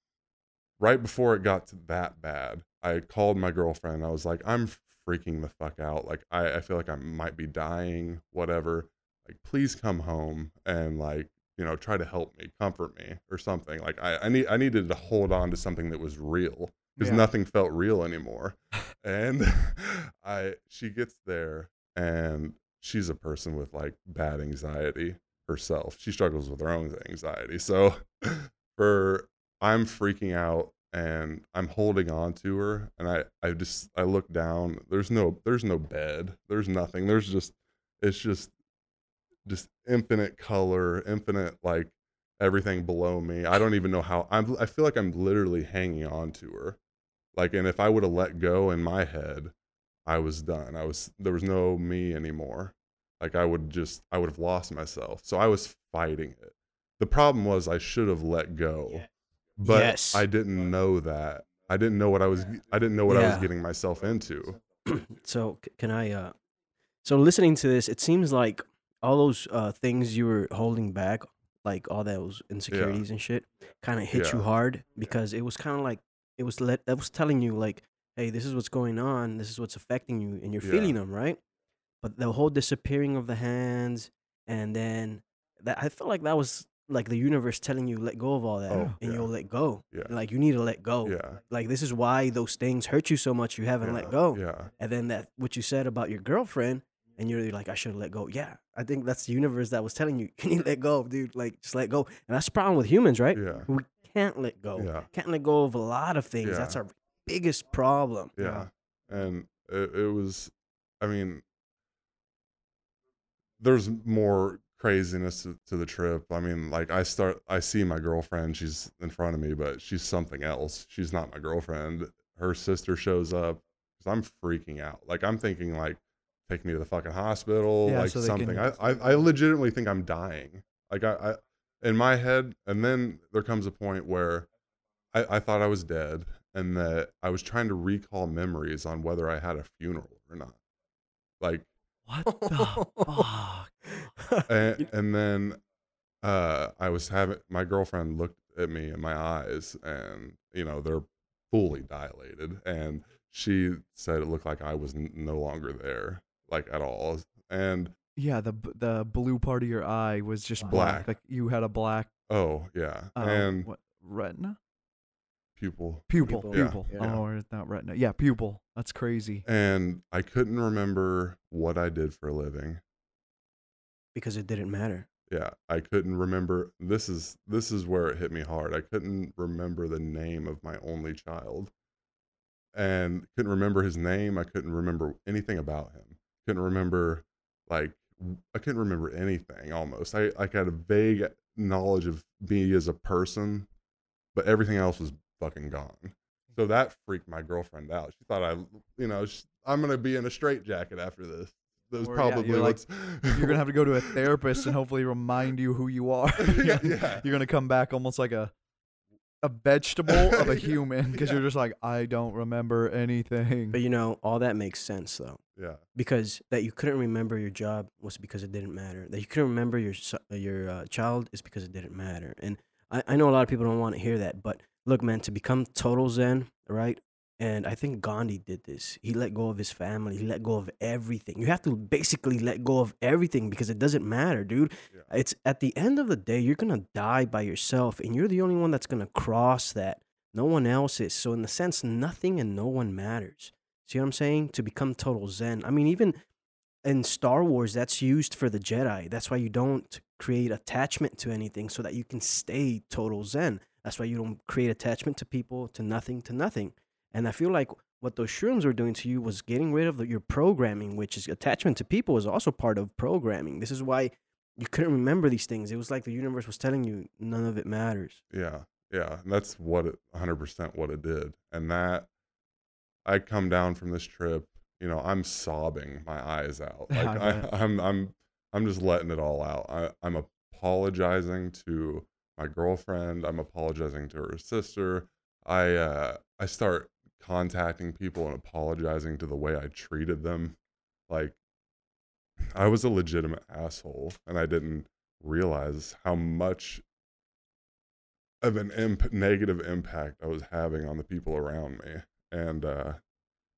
right before it got to that bad, I called my girlfriend. I was like, I'm freaking the fuck out. Like, I, I feel like I might be dying, whatever. Like, please come home and, like, you know, try to help me, comfort me or something. Like, I, I, need, I needed to hold on to something that was real because Yeah. nothing felt real anymore. and I, she gets there and she's a person with like bad anxiety herself. She struggles with her own anxiety. So for I'm freaking out and I'm holding on to her and I I just I look down. There's no there's no bed. There's nothing. There's just it's just just infinite color, infinite like everything below me. I don't even know how I'm I feel like I'm literally hanging on to her. Like and if I would have let go in my head, I was done. I was there was no me anymore. Like I would just I would have lost myself. So I was fighting it. The problem was I should have let go. But Yes. I didn't know that. I didn't know what I was I didn't know what I was getting myself into. so can I? uh So listening to this, it seems like all those uh things you were holding back, like all those insecurities and shit, kind of hit you hard because it was kind of like it was let that was telling you like, hey, this is what's going on, this is what's affecting you, and you're Yeah. feeling them, right? But the whole disappearing of the hands, and then that I felt like that was like the universe telling you let go of all that, Oh, and yeah. you'll let go. Yeah. Like you need to let go. Yeah. Like this is why those things hurt you so much. You haven't yeah, let go. Yeah. And then that what you said about your girlfriend, and you're like, I should let go. Yeah, I think that's the universe that was telling you, Can you let go, dude. Like just let go. And that's the problem with humans, right? Yeah. We can't let go. Yeah. Can't let go of a lot of things. yeah. That's our biggest problem. Yeah. And it, it was, I mean, there's more craziness to, to the trip. I mean, like I start, I see my girlfriend, she's in front of me, but she's something else. She's not my girlfriend. Her sister shows up. I'm freaking out. Like I'm thinking like, take me to the fucking hospital, Yeah, like so something. can- I, I, I legitimately think I'm dying. Like I, I, in my head, and then there comes a point where I, I thought I was dead and that I was trying to recall memories on whether I had a funeral or not. Like, What the fuck? and, and then uh, I was having my girlfriend looked at me in my eyes, and you know they're fully dilated, and she said it looked like I was n- no longer there, like at all. And Yeah, the the blue part of your eye was just black. Black. Like you had a black oh yeah, uh, and what retina? Pupil, Pupil. Pupil. Pupil. Yeah. I don't know where it's not retina. Yeah, pupil. That's crazy. and I couldn't remember what I did for a living. because it didn't matter. yeah, I couldn't remember. This is this is where it hit me hard. I couldn't remember the name of my only child, and couldn't remember his name. I couldn't remember anything about him. Couldn't remember like I couldn't remember anything. Almost, I like had a vague knowledge of me as a person, but everything else was fucking gone. So that freaked my girlfriend out. She thought I, you know, sh I'm gonna be in a straitjacket after this. That was Or, yeah, probably you're like- what's. You're gonna have to go to a therapist and hopefully remind you who you are. Yeah, yeah. You're gonna come back almost like a a vegetable of a Yeah, human because you're just like I don't remember anything. But you know, all that makes sense though. yeah, because that you couldn't remember your job was because it didn't matter. That you couldn't remember your your uh, child is because it didn't matter. And I, I know a lot of people don't want to hear that, but look, man, to become total Zen, right? And I think Gandhi did this. He let go of his family. He let go of everything. You have to basically let go of everything because it doesn't matter, dude. Yeah. It's at the end of the day, you're gonna die by yourself, and you're the only one that's gonna cross that. No one else is. So in the sense, nothing and no one matters. See what I'm saying? To become total Zen. I mean, even in Star Wars, that's used for the Jedi. That's why you don't create attachment to anything so that you can stay total Zen. That's why you don't create attachment to people, to nothing, to nothing. And I feel like what those shrooms were doing to you was getting rid of the, your programming, which is attachment to people is also part of programming. This is why you couldn't remember these things. It was like the universe was telling you none of it matters. yeah, yeah. And that's what it 100% what it did. And that I come down from this trip, you know, I'm sobbing my eyes out. Like I, bet. I'm I'm I'm just letting it all out. I, I'm apologizing to my girlfriend. I'm apologizing to her sister. I uh I start contacting people and apologizing to the way I treated them. Like I was a legitimate asshole and I didn't realize how much of an imp- negative impact I was having on the people around me. And uh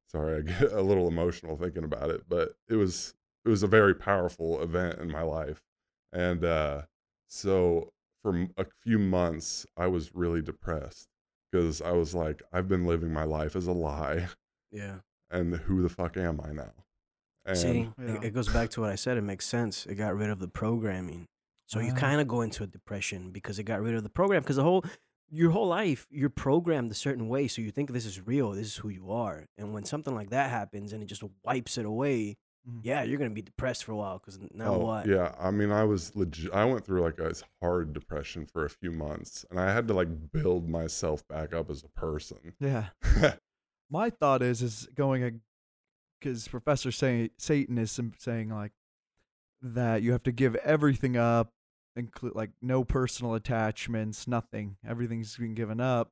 sorry, I get a little emotional thinking about it, but it was it was a very powerful event in my life. And uh so for a few months I was really depressed because I was like I've been living my life as a lie Yeah. and who the fuck am I now? And See, Yeah. it, it goes back to what I said. It makes sense. It got rid of the programming. So you Ah. kind of go into a depression because it got rid of the program. Because the whole, your whole life, you're programmed a certain way. So you think this is real. This is who you are. And when something like that happens and it just wipes it away. Mm-hmm. yeah, you're gonna be depressed for a while. Because now oh, what? Yeah, I mean, I was legit. I went through like a hard depression for a few months, and I had to like build myself back up as a person. Yeah. My thought is is going because Professor say, Satan is sim- saying like that you have to give everything up, include like no personal attachments, nothing. Everything's been given up.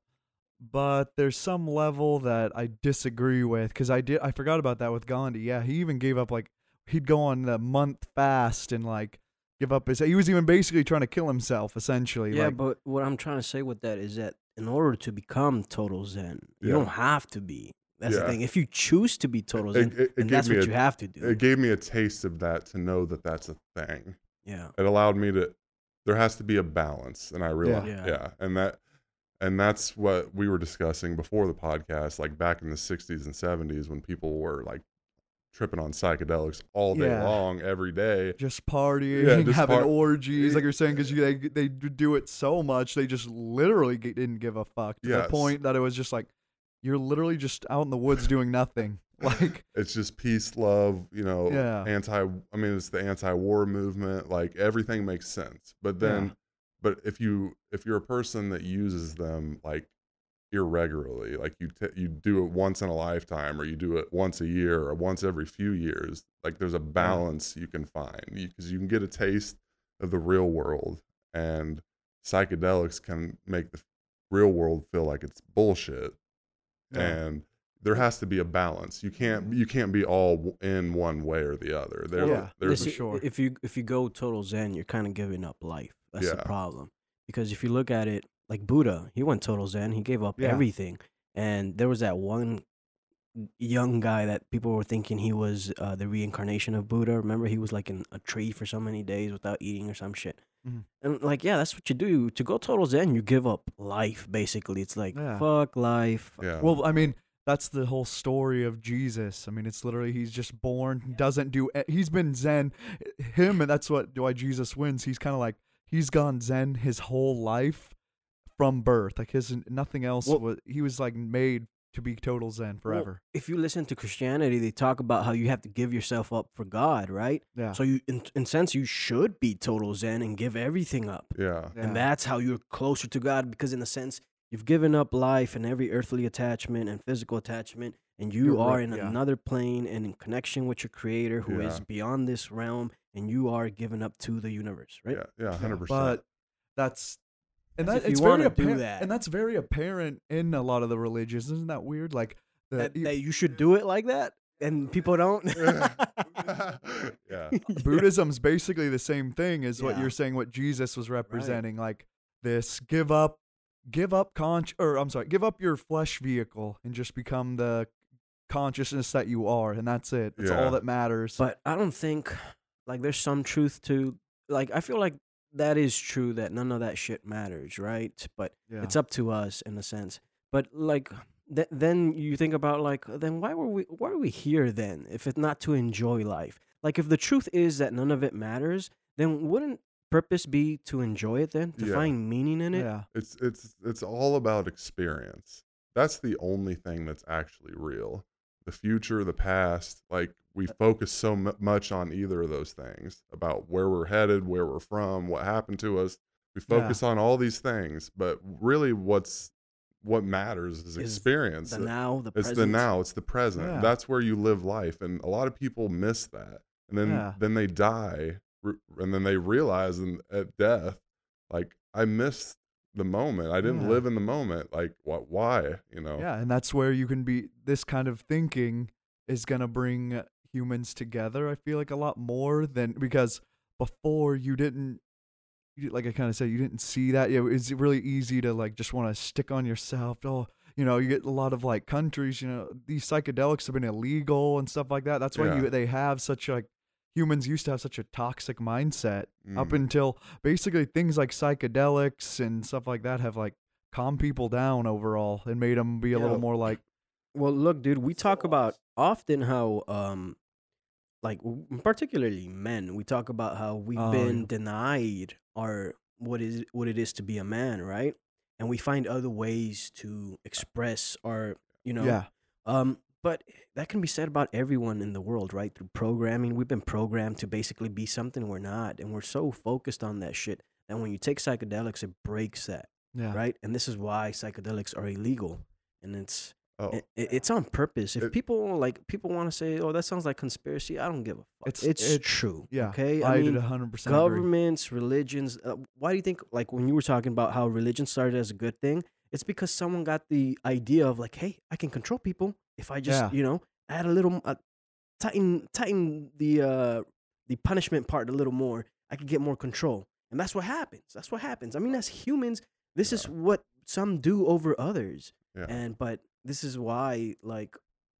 But there's some level that I disagree with because I did I forgot about that with Gandhi. Yeah, he even gave up like he'd go on the month fast and like give up his. He was even basically trying to kill himself essentially. Yeah, like, but what I'm trying to say with that is that in order to become total Zen, you Yeah. don't have to be. That's the thing. If you choose to be total Zen, it, it, it then that's what a, you have to do. it gave me a taste of that to know that that's a thing. yeah. It allowed me to. There has to be a balance, and I realized, Yeah. yeah, and that, and that's what we were discussing before the podcast, like back in the '60s and '70s when people were like tripping on psychedelics all day Yeah. long, every day. just partying, just having par- orgies, like you're saying, eh, because they they do it so much, they just literally g- didn't give a fuck to Yes. the point that it was just like you're literally just out in the woods doing nothing. Like, it's just peace, love, you know, Yeah. anti I mean it's the anti-war movement, like everything makes sense. But then Yeah. But if you if you're a person that uses them like irregularly, like you t- you do it once in a lifetime or you do it once a year or once every few years, like there's a balance you can find because you, can get a taste of the real world and psychedelics can make the real world feel like it's bullshit and there has to be a balance. You can't mm-hmm. you can't be all in one way or the other. There, Yeah, there's for Listen, sure. If you if you go total Zen, you're kind of giving up life. That's the problem. Because if you look at it, like Buddha, he went total Zen. He gave up Yeah. everything, and there was that one young guy that people were thinking he was uh, the reincarnation of Buddha. Remember, he was like in a tree for so many days without eating or some shit. Mhm. And like, yeah, that's what you do. To go total Zen, you give up life. Basically, it's like Yeah. fuck life. yeah. well, I mean, that's the whole story of Jesus. I mean, it's literally he's just born, doesn't do. He's been Zen, him, and that's what why Jesus wins. He's kind of like he's gone Zen his whole life from birth. Like his nothing else Well- was. He was like made to be total Zen Well, forever. if you listen to Christianity, they talk about how you have to give yourself up for God, right? yeah. So you, in, in sense, you should be total Zen and give everything up. Yeah. yeah. And that's how you're closer to God because, in a sense, you've given up life and every earthly attachment and physical attachment, and you You're are right, in yeah. another plane and in connection with your Creator who is Yeah. beyond this realm, and you are given up to the universe, right? Yeah. Yeah. Yeah, Hundred percent. But that's and that it's very wanna apparent, that. and that's very apparent in a lot of the religions. Isn't that weird? Like the That, e- that you should do it like that, and people don't. yeah. Buddhism's basically the same thing as what you're saying. What Jesus was representing, like this: give up, give up con, or I'm sorry, give up your flesh vehicle and just become the consciousness that you are, and that's it. That's Yeah. all that matters. But I don't think like there's some truth to like I feel like that is true that none of that shit matters, right? But yeah. it's up to us in a sense. But like th- then you think about like then why were we why are we here then if it's not to enjoy life? Like if the truth is that none of it matters, then wouldn't purpose be to enjoy it then to Yeah. find meaning in it? yeah. It's it's it's all about experience. That's the only thing that's actually real. The future, the past, like we uh focus so mu much on either of those things about where we're headed, where we're from, what happened to us. We Yeah. focus on all these things, but really what's what matters is Is experience. The now, the it's present. the now, it's the present. Yeah. That's where you live life and a lot of people miss that. And then Yeah. then they die and then they realize in, at death like I missed the moment. I didn't Yeah. live in the moment. Like what why, you know? Yeah, and that's where you can be. This kind of thinking is gonna bring humans together. I feel like a lot more than because before you didn't, you, like I kind of said, you didn't see that. Yeah, it's really easy to like just want to stick on yourself. Oh, you know, you get a lot of like countries. You know, these psychedelics have been illegal and stuff like that. That's why Yeah. you they have such like humans used to have such a toxic mindset up Mm. until basically things like psychedelics and stuff like that have like calmed people down overall and made them be a little more like Well, look, dude, we talk about often how, um, like particularly men, we talk about how we've Oh, been denied our what is what it is to be a man, right? And we find other ways to express our, you know, yeah um, but that can be said about everyone in the world, right? Through programming, we've been programmed to basically be something we're not, and we're so focused on that shit that when you take psychedelics, it breaks that, yeah right? And this is why psychedelics are illegal, and it's Oh, it, it- it's on purpose. If It- people like people want to say, "Oh, that sounds like conspiracy," I don't give a fuck. It's- It's, it's- true. yeah Okay. i, I, mean, did 100% agree. governments, religions. Uh, why do you think, like, when you were talking about how religion started as a good thing? It's because someone got the idea of like, "Hey, I can control people if I just, Yeah. you know, add a little, uh, tighten, tighten the uh the punishment part a little more. I can get more control." And that's what happens. That's what happens. I mean, as humans, this is what some do over others yeah. and but this is why like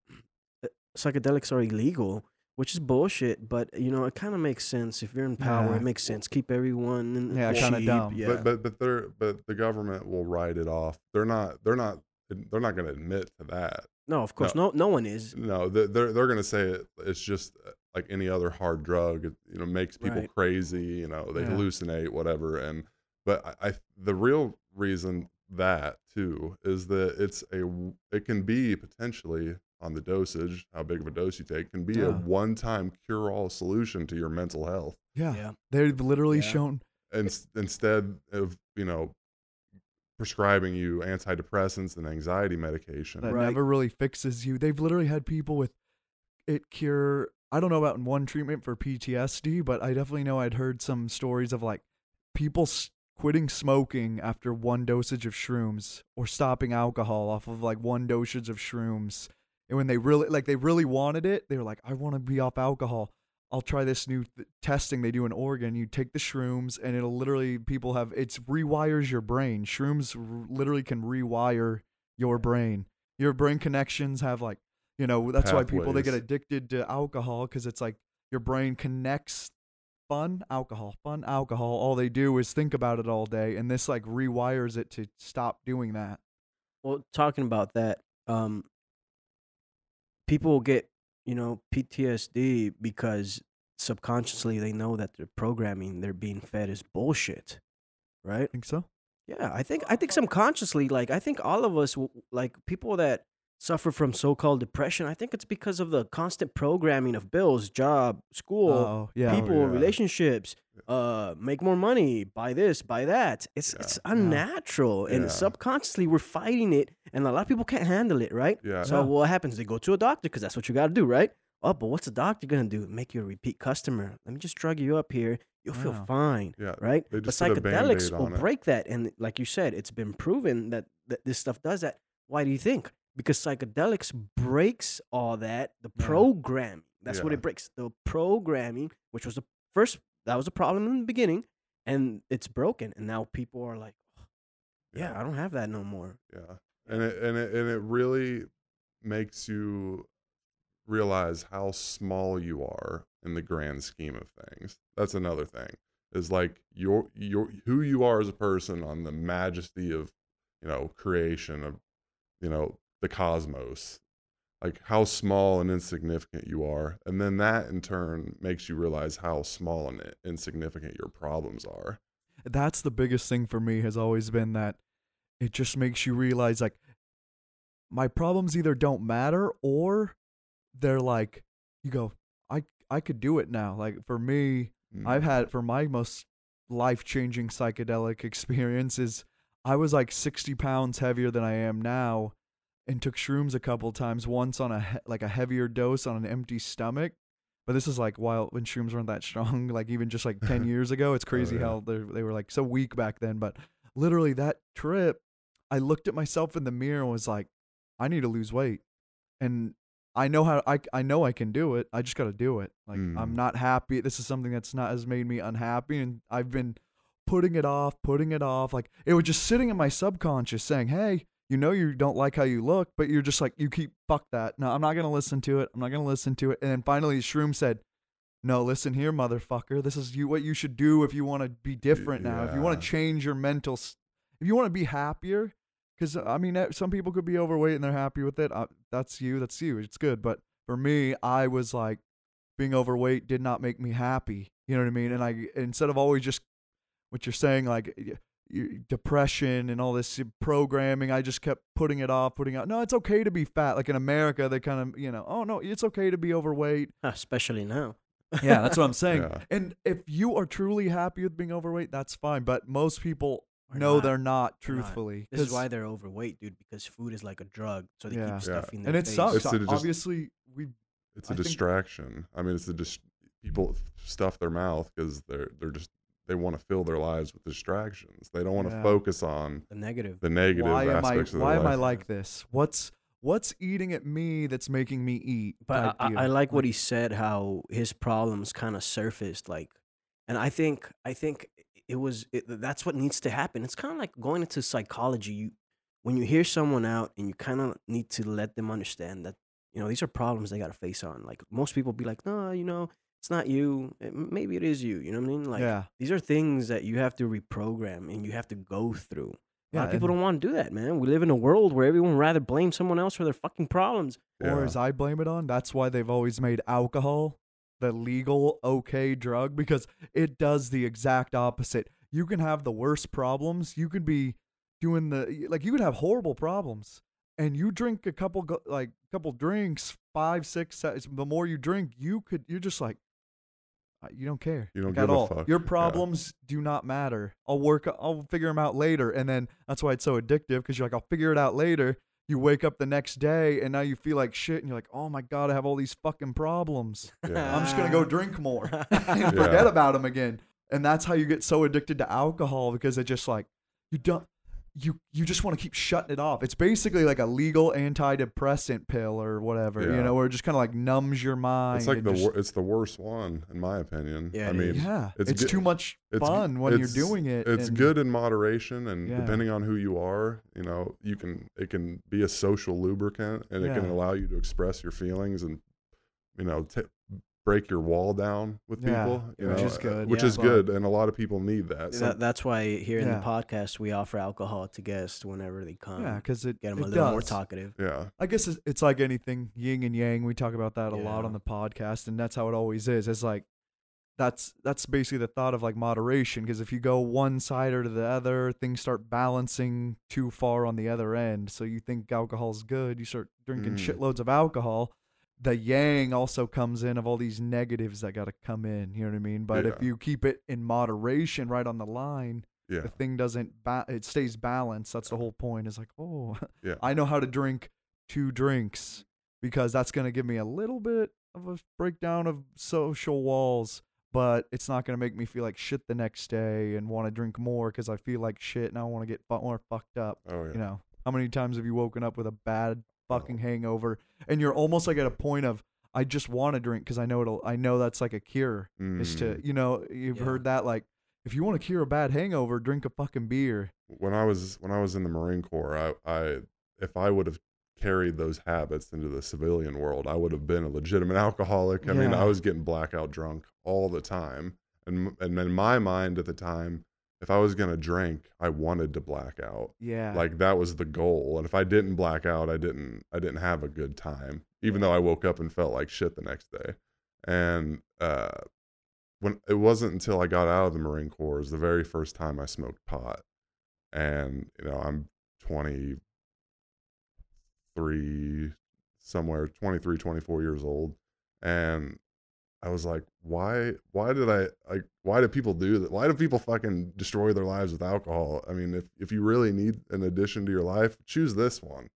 uh, psychedelics are illegal which is bullshit but you know it kind of makes sense if you're in power Yeah. it makes sense keep everyone in Yeah, kinda dumb. yeah But but but they're but the government will write it off. They're not they're not they're not going to admit to that. No of course no no, one is No, they- they're they're going to say it, it's just uh, like any other hard drug. It you know makes people Right. crazy. You know they Yeah. hallucinate, whatever. And but I, I the real reason that too is that it's a it can be potentially on the dosage, how big of a dose you take, can be a one-time cure-all solution to your mental health. yeah, yeah they've literally Yeah. shown And instead of you know prescribing you antidepressants and anxiety medication, that Right. never really fixes you. They've literally had people with it cure i don't know about one treatment for ptsd but i definitely know i'd heard some stories of like people s- quitting smoking after one dosage of shrooms or stopping alcohol off of like one dosage of shrooms. And when they really like they really wanted it they were like i want to be off alcohol i'll try this new th- testing they do in oregon you take the shrooms and it'll literally people have it's rewires your brain. Shrooms r- literally can rewire your brain. Your brain connections have like you know that's why people they get addicted to alcohol because it's like your brain connects fun alcohol fun alcohol. All they do is think about it all day and this like rewires it to stop doing that. Well talking about that um people get you know PTSD because subconsciously they know that their programming they're being fed is bullshit, right? Think so? Yeah, I think I think subconsciously, like I think all of us, like people that suffer from so-called depression, I think it's because of the constant programming of bills, job, school, Oh, yeah. people, yeah. relationships, uh, make more money, buy this, buy that. It's it's unnatural, and Yeah. subconsciously we're fighting it, and a lot of people can't handle it, right? Yeah. So Yeah. what happens? They go to a doctor because that's what you got to do, right? Oh, but what's a doctor gonna do? Make you a repeat customer. Let me just drug you up here. You'll feel fine, Yeah, right? But just put a psychedelics will break that, and like you said, it's been proven that, that this stuff does that. Why do you think? Because psychedelics breaks all that, the Yeah. programming. That's what it breaks. The programming, which was the first, that was a problem in the beginning, and it's broken, and now people are like, yeah, I don't have that no more. Yeah, and it and it and it really makes you realize how small you are in the grand scheme of things. That's another thing. Is like your your who you are as a person on the majesty of you know creation of you know the cosmos. Like how small and insignificant you are, and then that in turn makes you realize how small and insignificant your problems are. that's the biggest thing for me has always been that it just makes you realize like my problems either don't matter or they're like you go I I could do it now like for me Mm. I've had for my most life-changing psychedelic experiences I was like 60 pounds heavier than I am now and took shrooms a couple times once on a like a heavier dose on an empty stomach but this is like while when shrooms weren't that strong like even just like 10 years ago it's crazy yeah. how they they were like so weak back then but literally that trip I looked at myself in the mirror and was like I need to lose weight and I know how I I know I can do it. I just got to do it. Like I'm Mm. not happy. This is something that's not has made me unhappy and I've been putting it off, putting it off. Like it was just sitting in my subconscious saying, "Hey, you know you don't like how you look, but you're just like you keep fuck that. No, I'm not going to listen to it. I'm not going to listen to it." And then finally Shroom said, "No, listen here, motherfucker. This is you what you should do if you want to be different now. If you want to change your mental if you want to be happier, because I mean, some people could be overweight and they're happy with it. Uh, that's you. That's you. It's good. But for me, I was like, being overweight did not make me happy. You know what I mean? And I instead of always just what you're saying, like depression and all this uh, programming, I just kept putting it off, putting out. No, it's okay to be fat. Like in America, they kind of, you know, oh no, it's okay to be overweight. Ah, especially now. Yeah, that's what I'm saying. Yeah. And if you are truly happy with being overweight, that's fine. But most people Are know not. they're not. They're not. Truthfully, This is why they're overweight, dude. Because food is like a drug, so they Yeah. keep Yeah. stuffing their and it face. sucks. It's to just- Obviously, we it's a I think- distraction. I mean, it's the dis- people stuff their mouth because they're they're just they want to fill their lives with distractions. They don't want to focus on The negative. the negative why am I aspects of their why am I like this? What's what's eating at me that's making me eat? But I, I. I like what he said. How his problems kind of surfaced, like, and I think I think it was it, that's what needs to happen. It's kind of like going into psychology. You when you hear someone out, and you kind of need to let them understand that you know these are problems they got to face on. Like most people be like, no, you know, it's not you. It- maybe it is you. You know what I mean? Like yeah, these are things that you have to reprogram and you have to go through. A lot of people don't want to do that, man. We live in a world where everyone would rather blame someone else for their fucking problems. or as I blame it on, that's why they've always made alcohol the legal okay drug because it does the exact opposite. You can have the worst problems. You could be doing the like you could have horrible problems and you drink a couple like a couple drinks, five, six, the more you drink, you could you're just like you don't care. You don't like, at give a all. fuck. Your Yeah. problems do not matter. I'll work. I'll figure them out later, and then that's why it's so addictive because you're like, I'll figure it out later. You wake up the next day, and now you feel like shit, and you're like, oh my god, I have all these fucking problems. Yeah. I'm just gonna go drink more and Yeah. forget about them again. And that's how you get so addicted to alcohol because it just like you don't. You, you just want to keep shutting it off. It's basically like a legal antidepressant pill or whatever, yeah. you know, where it just kind of like numbs your mind. It's like the just- wor- it's the worst one in my opinion. Yeah, I mean, yeah, it's it's, good- too much it's fun when you're it's- doing it. It's and- good in moderation, and Yeah. depending on who you are, you know, you can it can be a social lubricant, and it can allow you to express your feelings and you know t- break your wall down with Yeah, people, you which know, is uh, good, which yeah. is good, and a lot of people need that. Some- That, that's why here in Yeah. the podcast we offer alcohol to guests whenever they come. yeah, because it, get them a it little more talkative. yeah, I guess it's, it's like anything, yin and yang. We talk about that a lot on the podcast, and that's how it always is. It's like that's that's basically the thought of like moderation. Because if you go one side or to the other, things start balancing too far on the other end. So you think alcohol's good, you start drinking Mm. shitloads of alcohol. The yang also comes in of all these negatives that got to come in. You know what I mean? But if you keep it in moderation, right on the line, yeah, the thing doesn't ba- it stays balanced that's the whole point is like oh Yeah. i know how to drink two drinks because that's going to give me a little bit of a breakdown of social walls but it's not going to make me feel like shit the next day and want to drink more because i feel like shit and i want to get fu- more fucked up oh yeah, you know how many times have you woken up with a bad. Fucking hangover and you're almost like at a point of i just want to drink because i know it'll i know that's like a cure is to Mm. you know you've Yeah. heard that like if you want to cure a bad hangover drink a fucking beer when I was when I was in the Marine Corps, I, I if I would have carried those habits into the civilian world, I would have been a legitimate alcoholic. I mean, I was getting blackout drunk all the time, and and in my mind at the time, if I was gonna drink, I wanted to black out. yeah Like that was the goal, and if I didn't black out, I didn't I didn't have a good time, even though I woke up and felt like shit the next day. And uh, when it wasn't until I got out of the Marine Corps, the very first time I smoked pot. And you know, I'm 23, somewhere 23, 24 years old, and I was like, why? Why did I like? Why do people do that? Why do people fucking destroy their lives with alcohol? I mean, if if you really need an addition to your life, choose this one.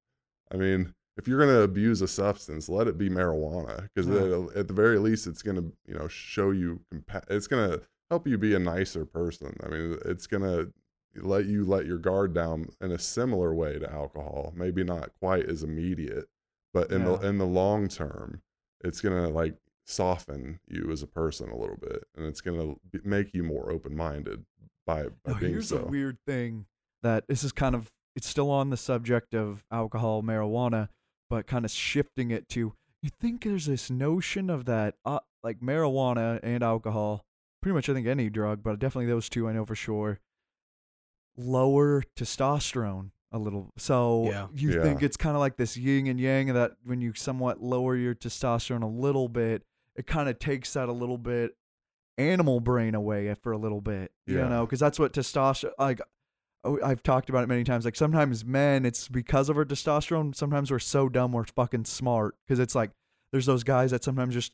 I mean, if you're gonna abuse a substance, let it be marijuana, because Yeah. at the very least, it's gonna you know show you. Compa- it's gonna help you be a nicer person. I mean, it's gonna let you let your guard down in a similar way to alcohol. Maybe not quite as immediate, but in Yeah. the in the long term, it's gonna like soften you as a person a little bit, and it's gonna make you more open minded by, by Now, being here's so. a weird thing that this is kind of it's still on the subject of alcohol, marijuana, but kind of shifting it to you think there's this notion of that uh, like marijuana and alcohol, pretty much I think any drug, but definitely those two I know for sure, lower testosterone a little. So Yeah. you Yeah. think it's kind of like this yin and yang that when you somewhat lower your testosterone a little bit, it kind of takes that a little bit animal brain away for a little bit. You Yeah. know, because that's what testosterone like. oh, I've talked about it many times. Like sometimes men, it's because of our testosterone. Sometimes we're so dumb we're fucking smart. Because it's like there's those guys that sometimes just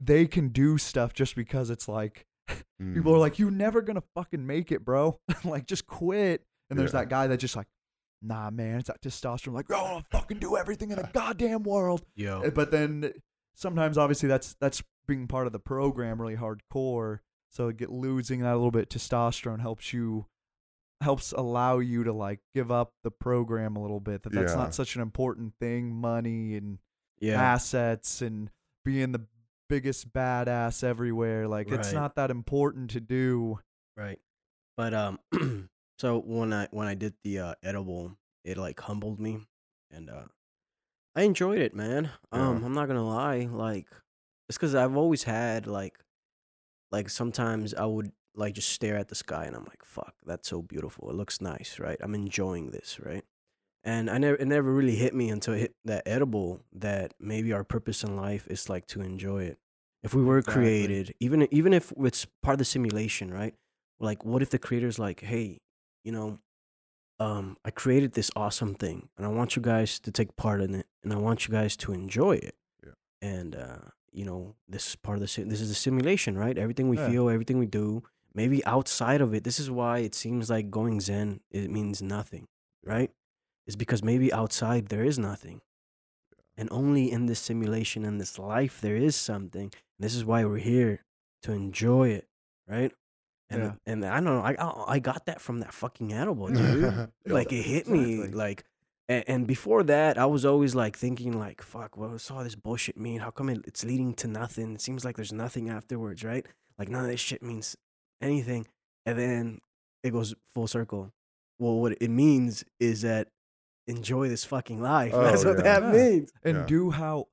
they can do stuff just because it's like people are Mm. like, "You're never gonna fucking make it, bro. like just quit." And there's Yeah. that guy that just like, "Nah, man, it's that testosterone." Like, "Oh, I'll fucking do everything in the goddamn world." Yo. Uh, But then sometimes, obviously, that's that's being part of the program really hardcore. So get losing that a little bit testosterone helps you helps allow you to like give up the program a little bit. That that's Yeah. not such an important thing. Money and yeah. assets and being the biggest badass everywhere. Like it's not that important to do. Right. But um so when I when I did the uh edible, it like humbled me and uh I enjoyed it, man. Um Yeah. I'm not going to lie, like it's cuz I've always had like like sometimes I would like just stare at the sky and I'm like, "Fuck, that's so beautiful. It looks nice, right? I'm enjoying this, right?" And I never it never really hit me until it hit that edible that maybe our purpose in life is like to enjoy it. If we were Exactly. created, even even if it's part of the simulation, right? Like what if the creator's like, "Hey, you know, um I created this awesome thing and I want you guys to take part in it and I want you guys to enjoy it." Yeah. And uh you know, this is part of the sim- this is a simulation, right? Everything we Yeah. feel, everything we do, maybe outside of it. This is why it seems like going zen it means nothing, right? It's because maybe outside there is nothing. And only in this simulation and this life there is something. And this is why we're here to enjoy it, right? And Yeah. and I don't know, I I I got that from that fucking edible, dude. Like it hit me Exactly. like and, and before that i was always like thinking like fuck what does all this bullshit mean how come it, it's leading to nothing it seems like there's nothing afterwards right like none of this shit means anything and then it goes full circle well what it means is that enjoy this fucking life Oh, that's what yeah. that Yeah. means And Yeah. do how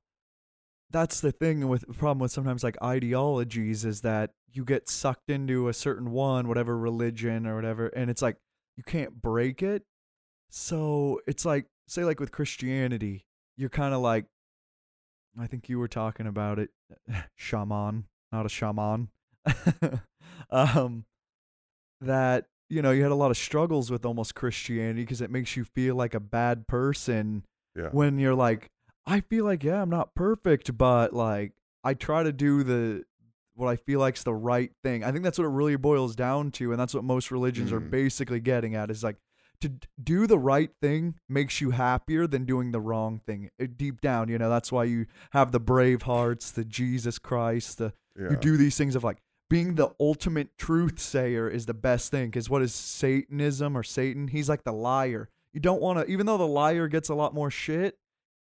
that's the thing with the problem with sometimes like ideologies is that you get sucked into a certain one, whatever religion or whatever, and it's like you can't break it. So it's like say like with Christianity, you're kind of like I think you were talking about it, shaman, not a shaman. um, that you know you had a lot of struggles with almost Christianity because it makes you feel like a bad person Yeah. when you're like, I feel like yeah, I'm not perfect, but like I try to do the what I feel like's the right thing. I think that's what it really boils down to, and that's what most religions are Mhm. basically getting at is like to do the right thing makes you happier than doing the wrong thing. Uh, Deep down, you know, that's why you have the brave hearts, the Jesus Christ, the yeah. you do these things of like being the ultimate truth sayer is the best thing because what is satanism or satan he's like the liar you don't want to even though the liar gets a lot more shit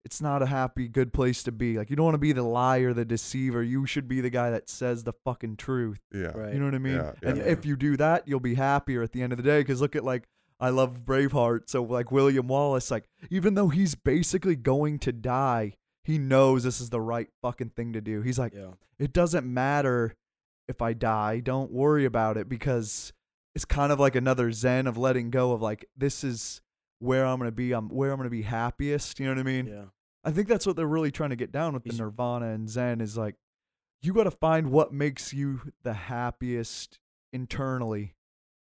it's not a happy good place to be like you don't want to be the liar the deceiver you should be the guy that says the fucking truth yeah. Right. you know what i mean Yeah, and yeah. if you do that you'll be happier at the end of the day because look at like i love braveheart so like william wallace like even though he's basically going to die he knows this is the right fucking thing to do he's like Yeah. it doesn't matter if I die. Don't worry about it because it's kind of like another zen of letting go of like this is where I'm gonna be. I'm where I'm gonna be happiest. You know what I mean? Yeah. I think that's what they're really trying to get down with the He's- nirvana and zen is like you got to find what makes you the happiest internally.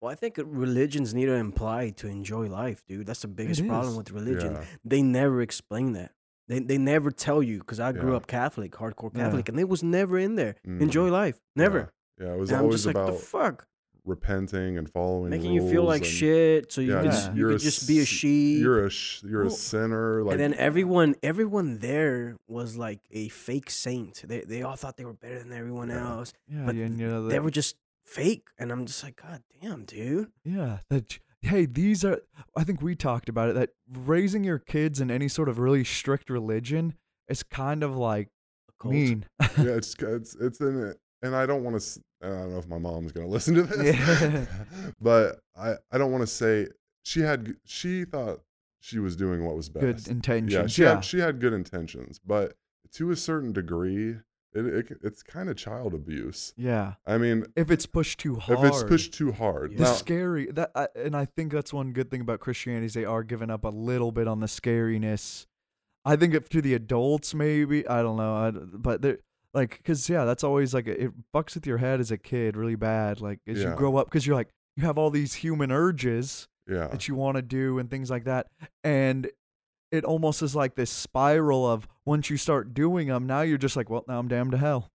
Well, I think religions need to imply to enjoy life, dude. That's the biggest problem is. with religion. Yeah. They never explain that. They they never tell you because I grew Yeah. up Catholic, hardcore Yeah. Catholic, and it was never in there. Mhm. Enjoy life, never. Yeah. Yeah, it was And I'm always just like, about the fuck, repenting and following making you feel like and- shit, so you Yeah, could, just- you you're a just be a s- sheep. You're a sh- you're Well, a sinner. Like and then everyone, everyone there was like a fake saint. They they all thought they were better than everyone Yeah. else. Yeah, But and you know They were just fake, and I'm just like, God damn, dude. Yeah, that hey, these are I think we talked about it that raising your kids in any sort of really strict religion is kind of like A cult. mean. yeah, it's it's it's in it, and I don't want to. I don't know if my mom's gonna listen to this, Yeah. but I I don't want to say she had she thought she was doing what was best. Good intentions. yeah, she Yeah. had she had good intentions, but to a certain degree, it, it it's kind of child abuse. yeah. I mean, If it's pushed too hard. if it's pushed too hard, the now, scary that I, and I think that's one good thing about Christianity is they are giving up a little bit on the scariness. I think if to the adults maybe I don't know, I, but they're like because yeah, that's always like it fucks with your head as a kid really bad. Like as you grow up because you're like you have all these human urges yeah, that you want to do and things like that, and it almost is like this spiral of once you start doing them, now you're just like, well, now I'm damned to hell.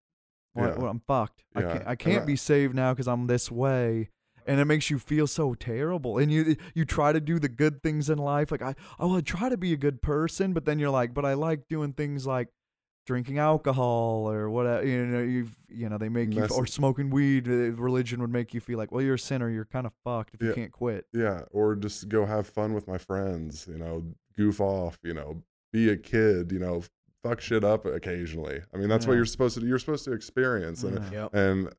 Well, Yeah. well, I'm fucked. I Yeah. can't, I can't I- be saved now because I'm this way. And it makes you feel so terrible. And you you try to do the good things in life. Like I I want to try to be a good person, but then you're like, but I like doing things like drinking alcohol or whatever. You know, you you know they make you or smoking weed. uh, Religion would make you feel like, well, you're a sinner. You're kind of fucked if you can't quit. yeah, or just go have fun with my friends. You know, goof off. You know, be a kid. You know, fuck shit up occasionally. I mean, that's what you're supposed to do. You're supposed to experience, and Yeah. Yep. and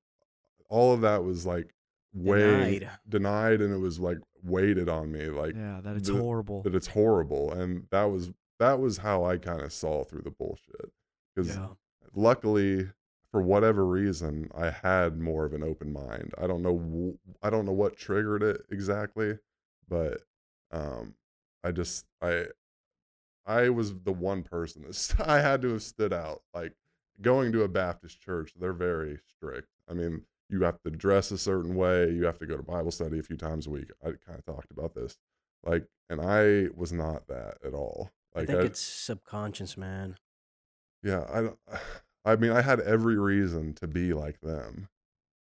all of that was like way Denied. denied and it was like weighted on me like Yeah, that it's horrible. that it's horrible and that was that was how i kind of saw through the bullshit because Yeah. luckily for whatever reason i had more of an open mind i don't know i don't know what triggered it exactly but um i just i i was the one person that st- i had to have stood out like going to a baptist church they're very strict i mean you have to dress a certain way you have to go to bible study a few times a week i kind of talked about this like and i was not that at all I like think it's subconscious, man. Yeah, I don't. I mean, I had every reason to be like them.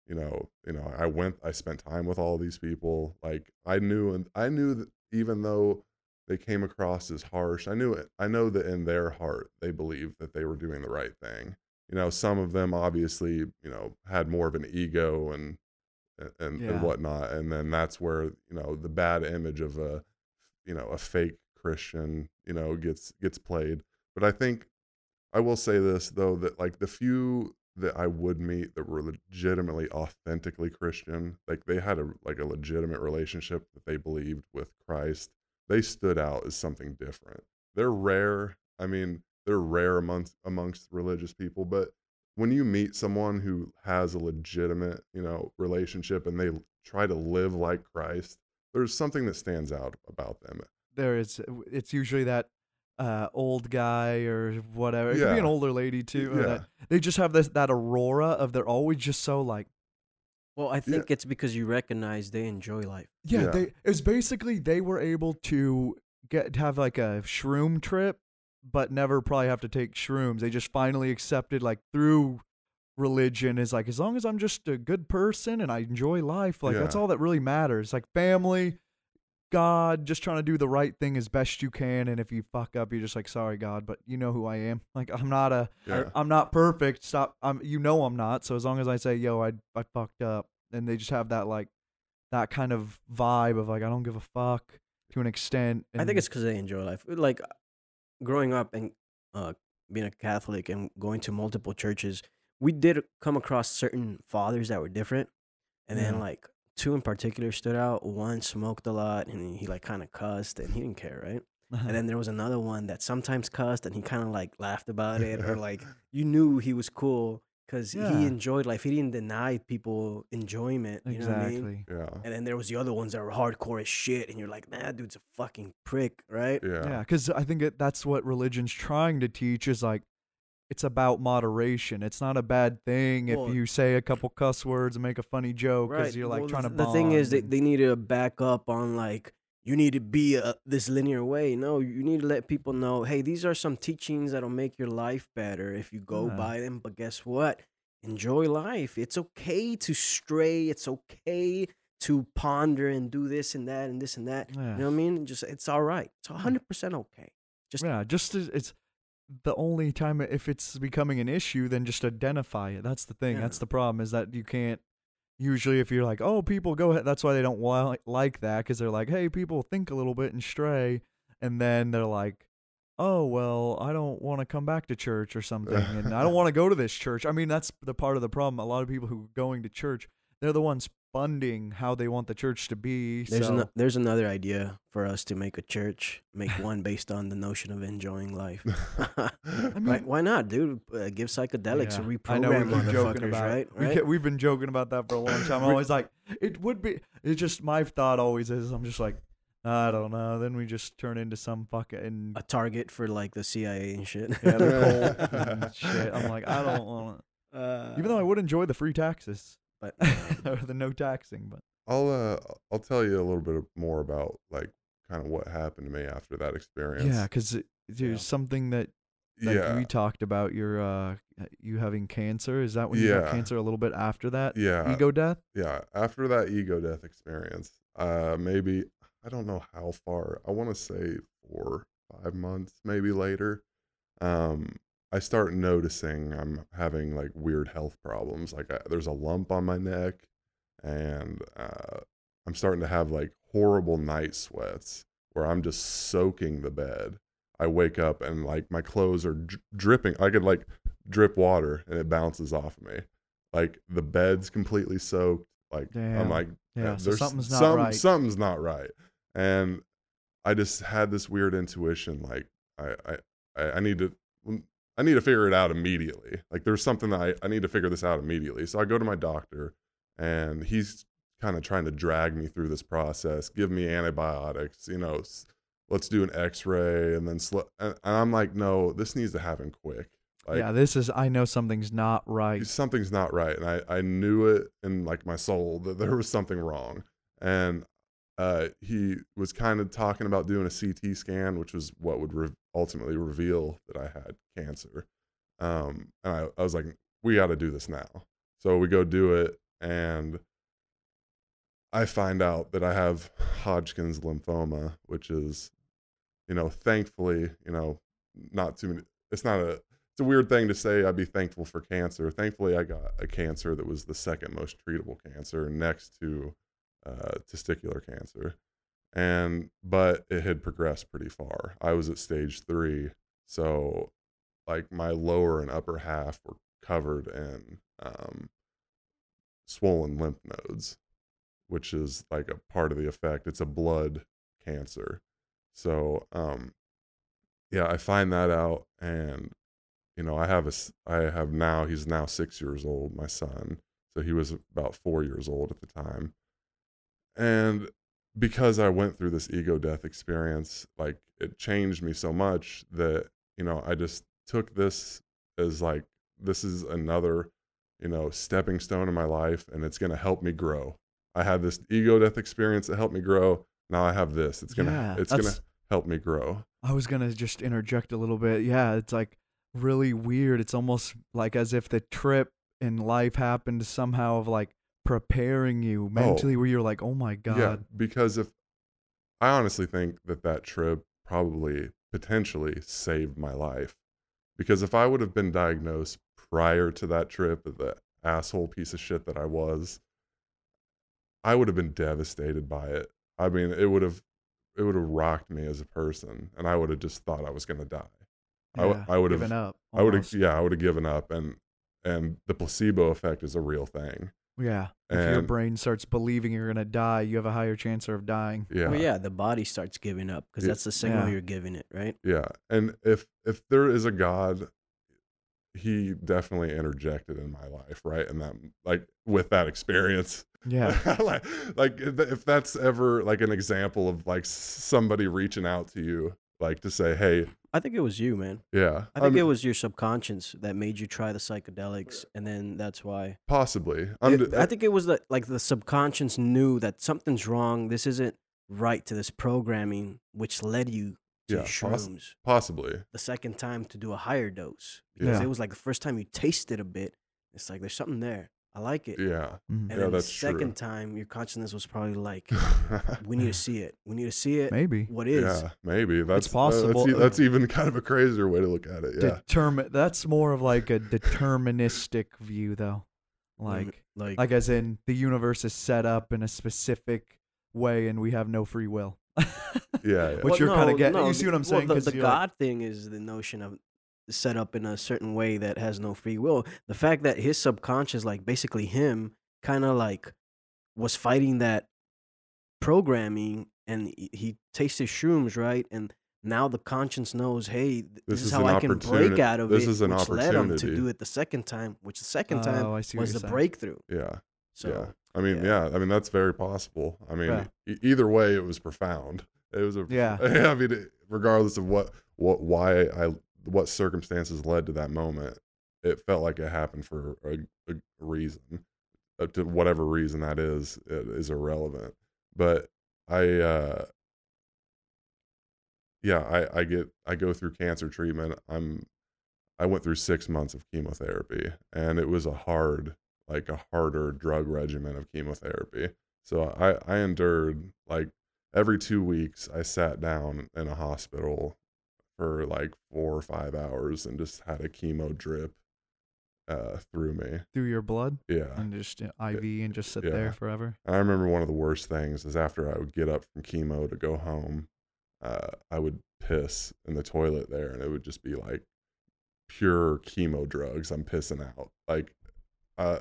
You know, you know. I went. I spent time with all these people. Like I knew, and I knew that even though they came across as harsh, I knew it. I know that in their heart they believed that they were doing the right thing. You know, some of them obviously, you know, had more of an ego and and, Yeah. and whatnot, and then that's where you know the bad image of a, you know, a fake Christian, you know, gets gets played. But I think I will say this though that like the few that I would meet that were legitimately authentically Christian, like they had a like a legitimate relationship that they believed with Christ. They stood out as something different. They're rare. I mean, they're rare amongst amongst religious people, but when you meet someone who has a legitimate, you know, relationship and they try to live like Christ, there's something that stands out about them. there is it's usually that uh, old guy or whatever. It could be an older lady too. or Yeah. that- they just have this that aurora of they're always just so like Well, I think it's because you recognize they enjoy life. yeah, Yeah. they it's basically they were able to get have like a shroom trip but never probably have to take shrooms. They just finally accepted like through religion is like as long as I'm just a good person and I enjoy life, like that's all that really matters. Like family, God, just trying to do the right thing as best you can and if you fuck up you're just like sorry God, but you know who I am. Like I'm not a Yeah. I'm not perfect. Stop. I'm. You know I'm not. So as long as I say, "Yo, I I fucked up," and they just have that like that kind of vibe of like I don't give a fuck to an extent. I think it's because they enjoy life. Like growing up and uh, being a Catholic and going to multiple churches, we did come across certain fathers that were different, and then like two in particular stood out. One smoked a lot and he like kind of cussed and he didn't care, right? And uh-huh. then there was another one that sometimes cussed and he kind of like laughed about it or like you knew he was cool because Yeah. he enjoyed life. He didn't deny people enjoyment. You know what I mean? exactly. Yeah. And then there was the other ones that were hardcore as shit, and you're like, man, that dude's a fucking prick, right? Yeah. Yeah, because I think it, that's what religion's trying to teach is like it's about moderation. It's not a bad thing Well- if you say a couple cuss words and make a funny joke because Right. you're like Well, trying to. the, the thing is, they, they need to back up on like you need to be a, this linear way. No, you need to let people know, hey, these are some teachings that'll make your life better if you go Yeah. by them. But guess what? Enjoy life. It's okay to stray. It's okay to ponder and do this and that and this and that. Yeah. You know what I mean? Just it's all right. It's hundred percent okay. Just yeah, just it's the only time if it's becoming an issue, then just identify it. That's the thing. Yeah. That's the problem is that you can't. Usually, if you're like, "Oh, people go ahead," that's why they don't wa- like that because they're like, "Hey, people think a little bit and stray," and then they're like, "Oh, well, I don't want to come back to church or something, and I don't want to go to this church." I mean, that's the part of the problem. A lot of people who are going to church, they're the ones funding how they want the church to be. There's so, ano- there's another idea for us to make a church, make one based on the notion of enjoying life. I Why, mean, why not, dude? Uh, give psychedelics Yeah. to reprogram I know we keep joking about right? it. We right? ke- we've been joking about that for a long time. I'm always like, it would be. It's just my thought always is. I'm just like, I don't know. Then we just turn into some fucking a target for like the CIA and shit. yeah, the cult and shit. I'm like, I don't want Uh. Even though I would enjoy the free taxes but or the no taxing, but I'll uh I'll tell you a little bit more about like kind of what happened to me after that experience. yeah, because there's something that that yeah, we talked about. Your uh, you having cancer. Is that when you got Yeah. cancer? A little bit after that yeah, ego death. yeah. After that ego death experience, uh, maybe I don't know how far. I want to say four, five months, maybe later. Um, I start noticing I'm having like weird health problems. Like I, there's a lump on my neck, and uh, I'm starting to have like horrible night sweats where I'm just soaking the bed. I wake up and like my clothes are dri- dripping. I could like drip water and it bounces off of me. Like the bed's completely soaked. Like Damn. I'm like, Yeah, uh, so there's something's not some- right. Something's not right. And I just had this weird intuition, like I I I need to I need to figure it out immediately. Like there's something that I, I need to figure this out immediately. So I go to my doctor and he's kind of trying to drag me through this process, give me antibiotics, you know, s- let's do an x-ray and then sl- and, and I'm like, no, this needs to happen quick. Like yeah, this is. I know something's not right. something's not right and I, I knew it in like my soul that there was something wrong and uh, he was kind of talking about doing a ct scan which was what would re- ultimately reveal that i had cancer um, and I, I was like we got to do this now so we go do it and i find out that i have hodgkin's lymphoma which is you know thankfully you know not too many it's not a it's a weird thing to say I'd be thankful for cancer. Thankfully, I got a cancer that was the second most treatable cancer next to uh, testicular cancer. And, but it had progressed pretty far. I was at stage three. So, like, my lower and upper half were covered in um, swollen lymph nodes, which is like a part of the effect. It's a blood cancer. So, um, yeah, I find that out, and you know, I have a I have now. He's now six years old, my son. So he was about four years old at the time, and because I went through this ego death experience, like it changed me so much that you know, I just took this as like this is another, you know, stepping stone in my life, and it's gonna help me grow. I had this ego death experience that helped me grow. Now I have this. It's gonna, Yeah, it's gonna help me grow. I was gonna just interject a little bit. Yeah, it's like really weird. It's almost like as if the trip in life happened somehow of like preparing you oh. mentally, where you're like, oh my god. Yeah, because if I honestly think that that trip probably potentially saved my life. Because if I would have been diagnosed prior to that trip, the asshole piece of shit that I was, I would have been devastated by it. I mean, it would have it would have rocked me as a person, and I would have just thought I was going to die. I w- Yeah, I would have- given up. I would have, yeah, I would have given up, and and the placebo effect is a real thing. Yeah. If your And- brain starts believing you're gonna die, you have a higher chance of dying. Yeah, Well, yeah, the body starts giving up because Yeah. that's the signal Yeah. you're giving it, right? Yeah, and if if there is a God, he definitely interjected in my life, right? And that like with that experience, Yeah. like like if if that's ever like an example of like somebody reaching out to you, like to say, hey, I think it was you, man. yeah, I think mean, it was your subconscious that made you try the psychedelics, and then that's why. possibly. I'm It- I think it was the, like the subconscious knew that something's wrong. This isn't right to this programming, which led you to Yeah, poss- shrooms possibly. the second time to do a higher dose because Yeah. it was like the first time you tasted a bit. It's like there's something there. I like it. Yeah, Mhm. And Yeah, then the that's true. second time, your consciousness was probably like, "We need to see it. We need to see it. Maybe. What is?" yeah, maybe that's uh, possible. That's, that's even kind of a crazier way to look at it. Yeah, Determin- that's more of like a deterministic view though. Mhm. Like like, like as in the universe is set up in a specific way and we have no free will. yeah, yeah. What Well, you're kinda getting- no, you see what I'm well, saying? The, 'Cause the you're like- God thing is the notion of set up in a certain way that has no free will. The fact that his subconscious, like basically him, kind of like was fighting that programming, and he- tasted shrooms, right? And now the conscience knows, hey, this, This is, is how I can break out of it. this it, is an which led him to do it the second time. Which the second Oh, time I was the saying. breakthrough. yeah. So yeah. I mean, yeah. yeah. I mean, that's very possible. I mean, Yeah. e- either way, it was profound. It was a Yeah. I mean, regardless of what what why I what circumstances led to that moment, it felt like it happened for a, a reason. Uh, to whatever reason that is, it is irrelevant. But I, uh, yeah, I I get I go through cancer treatment. I'm I went through six months of chemotherapy, and it was a hard, like a harder drug regimen of chemotherapy. So I, I endured like every two weeks, I sat down in a hospital for like four or five hours and just had a chemo drip uh, through me. Through your blood Yeah. and just uh, IV and just sit Yeah. there forever. I remember one of the worst things is after I would get up from chemo to go home, uh, I would piss in the toilet there, and it would just be like pure chemo drugs. I'm pissing out. Like, uh,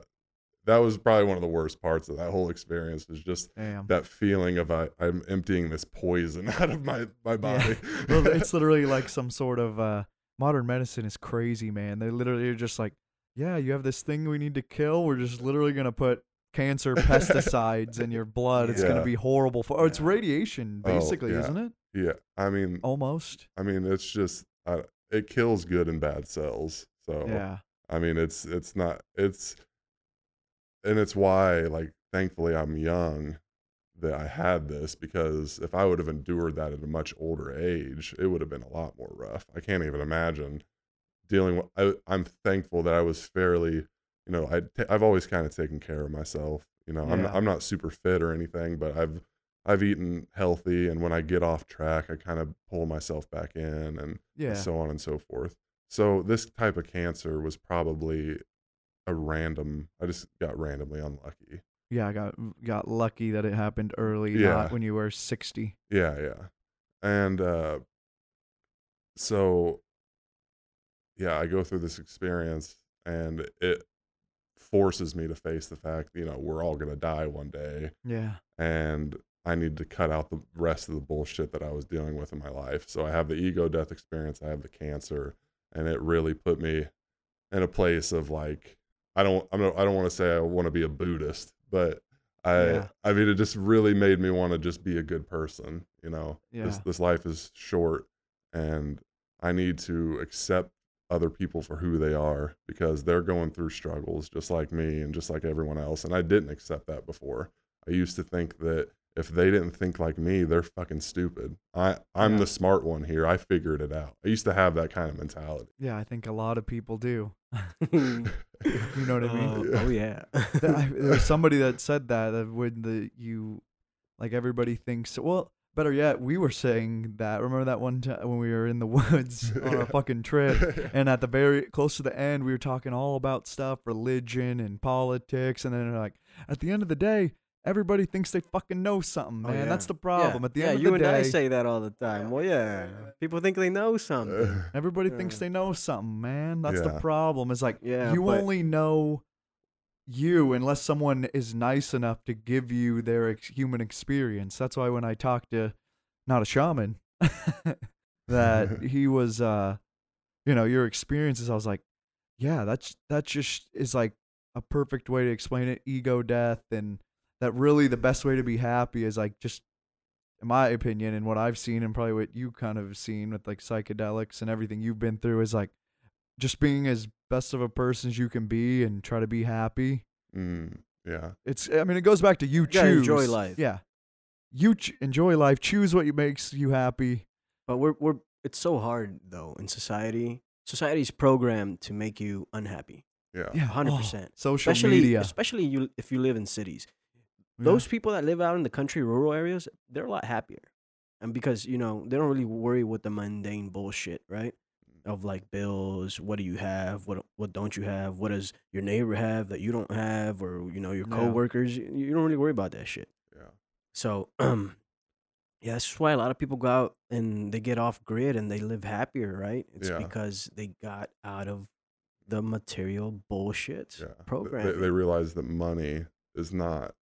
that was probably one of the worst parts of that whole experience. Was just Damn. that feeling of I, I'm emptying this poison out of my my body. well, it's literally like some sort of uh, modern medicine is crazy, man. They literally are just like, yeah, you have this thing we need to kill. We're just literally gonna put cancer pesticides in your blood. It's Yeah. gonna be horrible for. Oh, it's radiation, Oh, basically, yeah. isn't it? yeah, I mean, Almost. I mean, it's just uh, it kills good and bad cells. So Yeah. I mean, it's it's not it's, and it's why like thankfully I'm young that I had this because if I would have endured that at a much older age, it would have been a lot more rough. I can't even imagine dealing with. I, I'm thankful that I was fairly, you know, I I've always kind of taken care of myself. You know, I'm I'm not super fit or anything, but I've I've eaten healthy, and when I get off track, I kind of pull myself back in and Yeah. and so on and so forth. So this type of cancer was probably a random. I just got randomly unlucky. Yeah. I got got lucky that it happened early, Yeah. not when you were sixty. Yeah, yeah, and uh, so yeah, I go through this experience, and it forces me to face the fact, you know, we're all gonna die one day, Yeah. and I need to cut out the rest of the bullshit that I was dealing with in my life. So I have the ego death experience, I have the cancer, and it really put me in a place of like I don't I'm not, I don't want to say I want to be a Buddhist, but I Yeah. I mean it just really made me want to just be a good person, you know. This this life is short and I need to accept other people for who they are because they're going through struggles just like me and just like everyone else and I didn't accept that before. I used to think that if they didn't think like me, they're fucking stupid. I I'm Yeah. the smart one here. I figured it out. I used to have that kind of mentality. Yeah, I think a lot of people do. you hmm. You know what I mean? Oh yeah. Oh, Th- I- there was somebody that said that that when the you like everybody thinks well better yet we were saying that remember that one time when we were in the woods on Yeah. our fucking trip and at the very close to the end we were talking all about stuff religion and politics and then like at the end of the day everybody thinks they fucking know something Oh, man that's the problem Yeah. at the yeah, end of you the and day I say that all the time. Well, yeah, people think they know something. Everybody thinks they know something, man. That's the problem. It's like Yeah, you but- only know you unless someone is nice enough to give you their ex- human experience. That's why when I talked to not a shaman that he was uh you know, your experiences I was like, yeah, that's that just is like a perfect way to explain it, ego death and that really the best way to be happy is like just in my opinion and what I've seen and probably what you kind of seen with like psychedelics and everything you've been through is like just being as best of a person as you can be and try to be happy. Mm, yeah. It's I mean it goes back to you, gotta choose. enjoy life. Yeah. You ch- enjoy life, choose what makes you happy. But we're we're it's so hard though in society. Society's programmed to make you unhappy. Yeah. Yeah. 100%. Oh, social Especially media. especially you if you live in cities. Yeah. Those people that live out in the country, rural areas, they're a lot happier. And because, you know, they don't really worry with the mundane bullshit, right? Of like bills, what do you have? What what don't you have? What does your neighbor have that you don't have? Or, you know, your Yeah. coworkers. You, you don't really worry about that shit. Yeah. So, um, yeah, that's why a lot of people go out and they get off grid and they live happier, right? It's Yeah. because they got out of the material bullshit Yeah. Program. They, they realize that money is not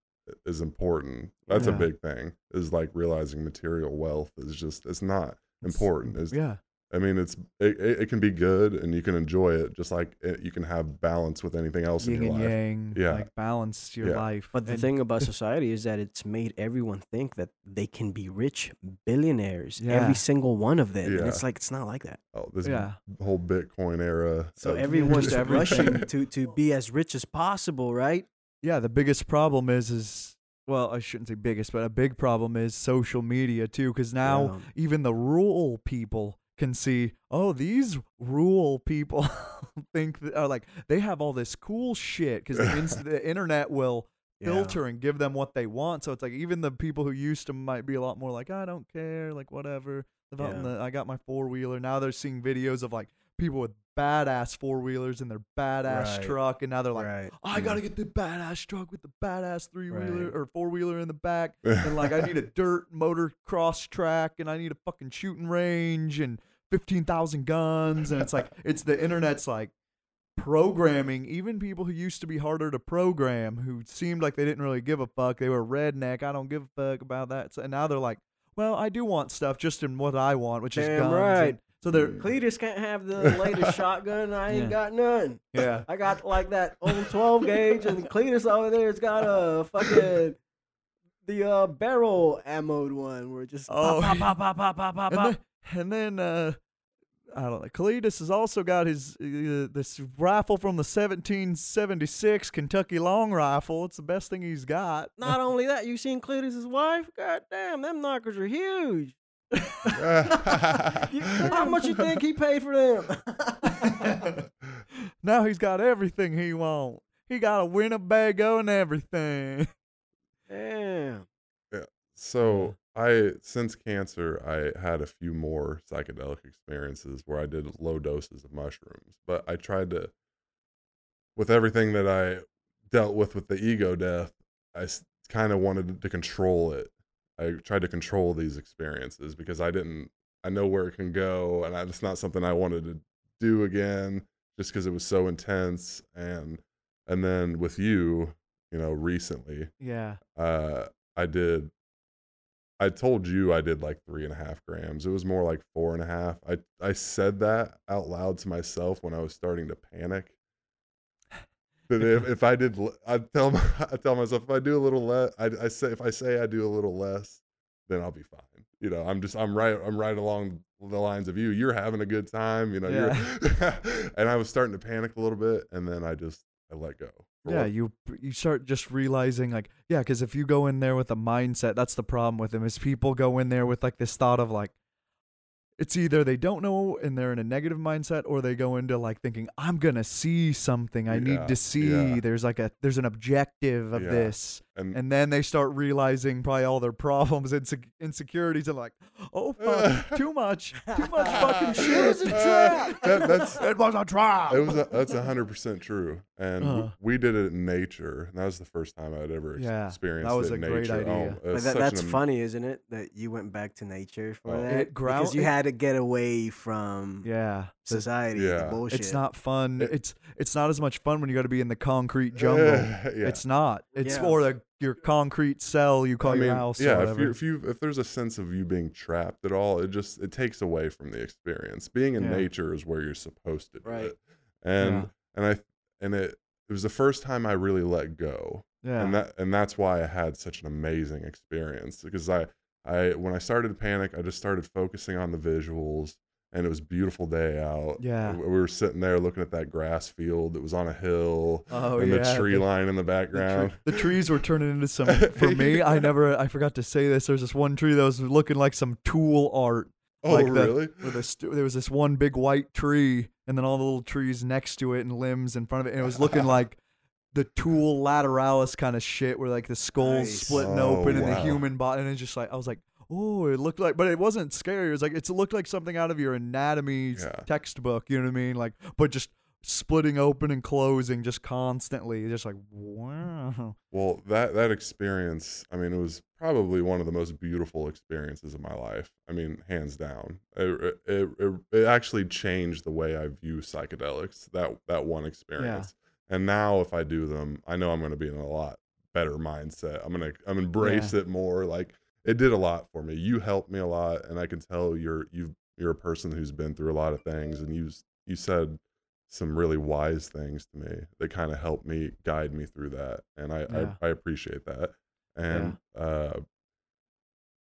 is important. That's Yeah. a big thing. Is like realizing material wealth is just it's not important. Is yeah. I mean, it's it, it it can be good and you can enjoy it, just like it, you can have balance with anything else Yin in your and life. yang. Yeah. Like balance your Yeah. life. But the And thing about society is that it's made everyone think that they can be rich billionaires, Yeah. every single one of them. Yeah. And Yeah. it's like it's not like that. Oh, this Yeah. whole Bitcoin era. So of everyone's rushing to to be as rich as possible, right? Yeah, the biggest problem is is well, I shouldn't say biggest, but a big problem is social media too, because now Yeah. even the rural people can see, oh, these rural people think that are like they have all this cool shit because the, ins- the internet will Yeah. filter and give them what they want. So it's like even the people who used to might be a lot more like, I don't care, like whatever. Live out in Yeah. the, I got my four wheeler. Now they're seeing videos of like people with badass four wheelers in their badass Right. truck, and now they're like, right. I gotta get the badass truck with the badass three wheeler Right. or four wheeler in the back, and like I need a dirt motor cross track, and I need a fucking shooting range and fifteen thousand guns, and it's like it's the internet's like programming even people who used to be harder to program who seemed like they didn't really give a fuck they were redneck i don't give a fuck about that so, and now they're like well i do want stuff just in what i want which is guns right. and- so they're Cletus can't have the latest shotgun. I ain't Yeah. got none. yeah I got like that old 12 gauge, and Cletus over there's got a fucking the uh, barrel ammoed one where it just Oh, pop, pop, pop, pop, pop, pop, pop, and then, and then uh, I don't know. Cletus has also got his uh, this rifle from the 1776 Kentucky long rifle. It's the best thing he's got. Not only that, you seen Cletus's wife? God damn, them knockers are huge. You- How much you think he paid for them? now he's got everything he wants. He got a Winnebago and everything. damn. So I since cancer, I had a few more psychedelic experiences where I did low doses of mushrooms, but I tried to, with everything that I dealt with with the ego death, I kind of wanted to control it. I tried to control these experiences because I didn't. I know where it can go, and I, it's not something I wanted to do again, just because it was so intense. And and then with you, you know, recently, Yeah. uh, I did I told you I did like three and a half grams. It was more like four and a half. I I said that out loud to myself when I was starting to panic. That if, if I did, I tell my- I tell myself if I do a little less, I, I say if I say I do a little less, then I'll be fine. You know, I'm just I'm right I'm right along the lines of you. You're having a good time. You know, you're, and I was starting to panic a little bit, and then I just I let go. Yeah, what- you you start just realizing like yeah, because if you go in there with a mindset, that's the problem with them is people go in there with like this thought of like it's either they don't know and they're in a negative mindset or they go into like thinking i'm gonna see something i need to see yeah. there's like a there's an objective of Yeah. this and and then they start realizing probably all their problems and insecurities and like oh fuck too much too much fucking shit It was a trap. That- that's- it was a trap it was a, that's hundred percent true, and Uh-huh. we did it in nature. And that was the first time I'd ever ex- Yeah, experienced that was it a in great nature. idea. Oh, it that, that's am- funny, isn't it? That you went back to nature for Oh. that It ground- because you it- had to get away from yeah So society, Yeah. the bullshit. it's not fun It- it's it's not as much fun when you got to be in the concrete jungle yeah. It's not. It's Yeah. for the your concrete cell you call I your mean, house. or yeah. If whatever. you if you if there's a sense of you being trapped at all, it just it takes away from the experience. Being in Yeah. nature is where you're supposed to do Right. it, and Yeah. and I and it it was the first time I really let go. yeah. and that and that's why I had such an amazing experience because I I when I started to panic, I just started focusing on the visuals, and it was a beautiful day out. Yeah. we we were sitting there looking at that grass field that was on a hill, oh and yeah. the tree the, line in the the, tre- background. the trees were turning into some. For me, I never. I forgot to say this. There's this one tree that was looking like some tool art. oh, like the- really? With a st- there was this one big white tree, and then all the little trees next to it and limbs in front of it, and it was looking like the tool Lateralus kind of shit, where like the skull's Nice. splitting Oh, open and the oh, human body, and it's just like I was like. Oh, it looked like, but it wasn't scary. It was like it looked like something out of your anatomy Yeah. textbook. You know what I mean? Like, but just splitting open and closing just constantly. Just like wow. Well, that that experience, I mean, it was probably one of the most beautiful experiences of my life. I mean, hands down. It it, it, it actually changed the way I view psychedelics. That that one experience. And now, if I do them, I know I'm going to be in a lot better mindset. I'm gonna I'm embrace it more. Like it did a lot for me. You helped me a lot, and I can tell you're you you're a person who's been through a lot of things, and you you said some really wise things to me that kind of helped me guide me through that and I, Yeah. I, I appreciate that and uh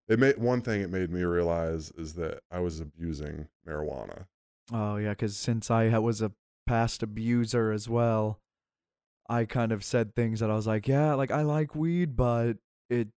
it made one thing it made me realize is that i was abusing marijuana Oh yeah, because since I was a past abuser as well, I kind of said things that I was like, yeah, like I like weed, but it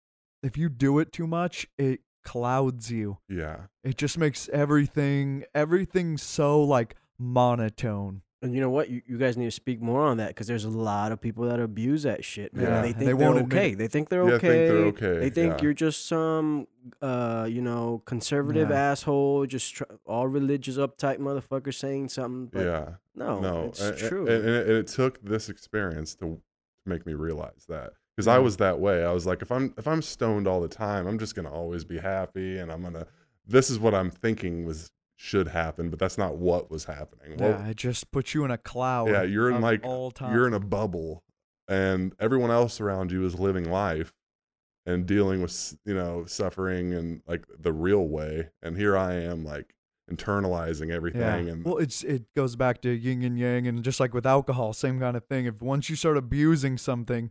if you do it too much, it clouds you. yeah It just makes everything everything so like monotone. And you know what? You, you guys need to speak more on that because there's a lot of people that abuse that shit, man. Yeah. And they think they they are won't admit okay. They think they're Yeah, okay. think they're okay, They think yeah. you're just some, uh, you know, conservative Yeah. asshole, just tr- all religious, uptight motherfucker saying something. But yeah no, no it's and, true. and, and it, and it took this experience to, to make me realize that because i was that way i was like if i'm if i'm stoned all the time i'm just gonna always be happy and i'm gonna this is what i'm thinking was should happen but that's not what was happening What- yeah, it just puts you in a cloud. Yeah, you're in like all time. you're in a bubble, and everyone else around you is living life and dealing with you know suffering and like the real way, and here I am like internalizing everything and well, it's it goes back to yin and yang, and just like with alcohol, same kind of thing. If once you start abusing something,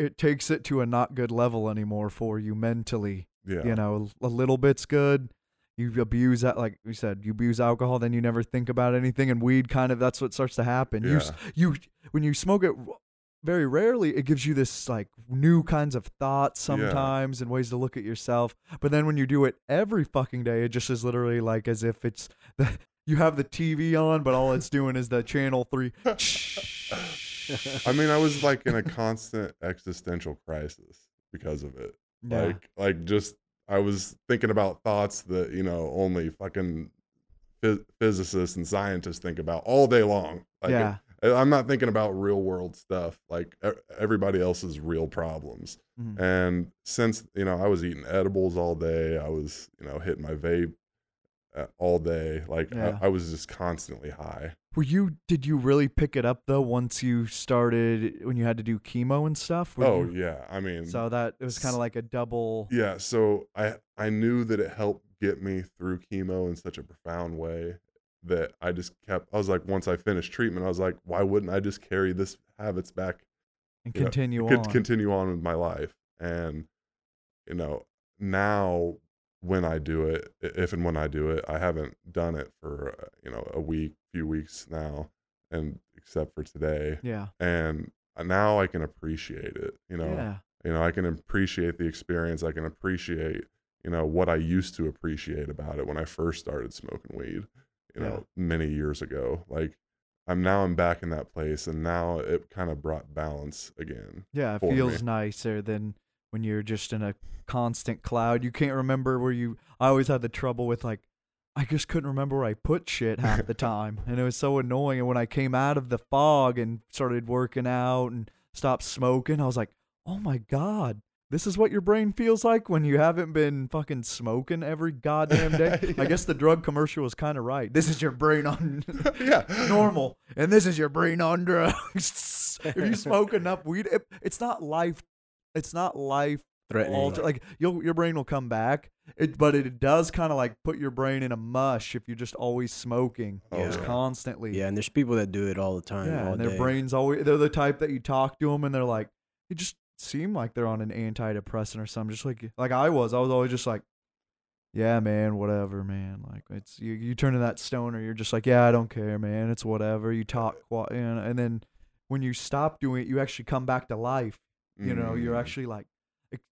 it takes it to a not good level anymore for you mentally. yeah, You know, a little bit's good. You abuse that, like we said, you abuse alcohol, then you never think about anything. And weed, kind of, that's what starts to happen. You, you, when you smoke it, very rarely, it gives you this like new kinds of thoughts Yeah. sometimes and ways to look at yourself. But then when you do it every fucking day, it just is literally like as if it's the you have the TV on, but all it's doing is the channel three. I mean, I was like in a constant existential crisis because of it. yeah. Like, like just I was thinking about thoughts that you know only fucking phys- physicists and scientists think about all day long. Like, yeah. I'm not thinking about real world stuff like everybody else's real problems. Mhm. And since you know I was eating edibles all day, I was you know hitting my vape uh, all day. Like Yeah. I, I was just constantly high, Were you? Did you really pick it up though once you started when you had to do chemo and stuff? Oh you- yeah, I mean, So that it was kind of like a double. yeah. So I I knew that it helped get me through chemo in such a profound way that I just kept. I was like, once I finished treatment, I was like, why wouldn't I just carry this habits back and you know, continue on. continue on with my life. And you know, now when I do it, if and when I do it, I haven't done it for uh, you know a week, few weeks now, and except for today, yeah. and uh, now I can appreciate it. You know, Yeah. you know, I can appreciate the experience. I can appreciate you know what I used to appreciate about it when I first started smoking weed. You know, many years ago, like. I'm now I'm back in that place, and now it kind of brought balance again. Yeah, it for me. feels nicer than when you're just in a constant cloud. You can't remember where you. I always had the trouble with like, I just couldn't remember where I put shit half the time, and it was so annoying. And when I came out of the fog and started working out and stopped smoking, I was like, oh my god. This is what your brain feels like when you haven't been fucking smoking every goddamn day. I guess the drug commercial was kind of right. This is your brain on yeah, normal, and this is your brain on drugs. if you smoke enough weed, it, it's not life. It's not life Threatening. alter. Like you'll, your brain will come back. It, but it does kind of like put your brain in a mush if you're just always smoking, Oh, just constantly. Yeah, and there's people that do it all the time. Yeah, all and their day. brains always. They're the type that you talk to them, and they're like, you just seem like they're on an antidepressant or something. Just like like I was. I was always just like. Yeah, man, whatever, man. Like it's you. You turn to that stoner. You're just like, yeah, I don't care, man. It's whatever. You talk, and, and then when you stop doing it, you actually come back to life. You know, you're Mm. actually like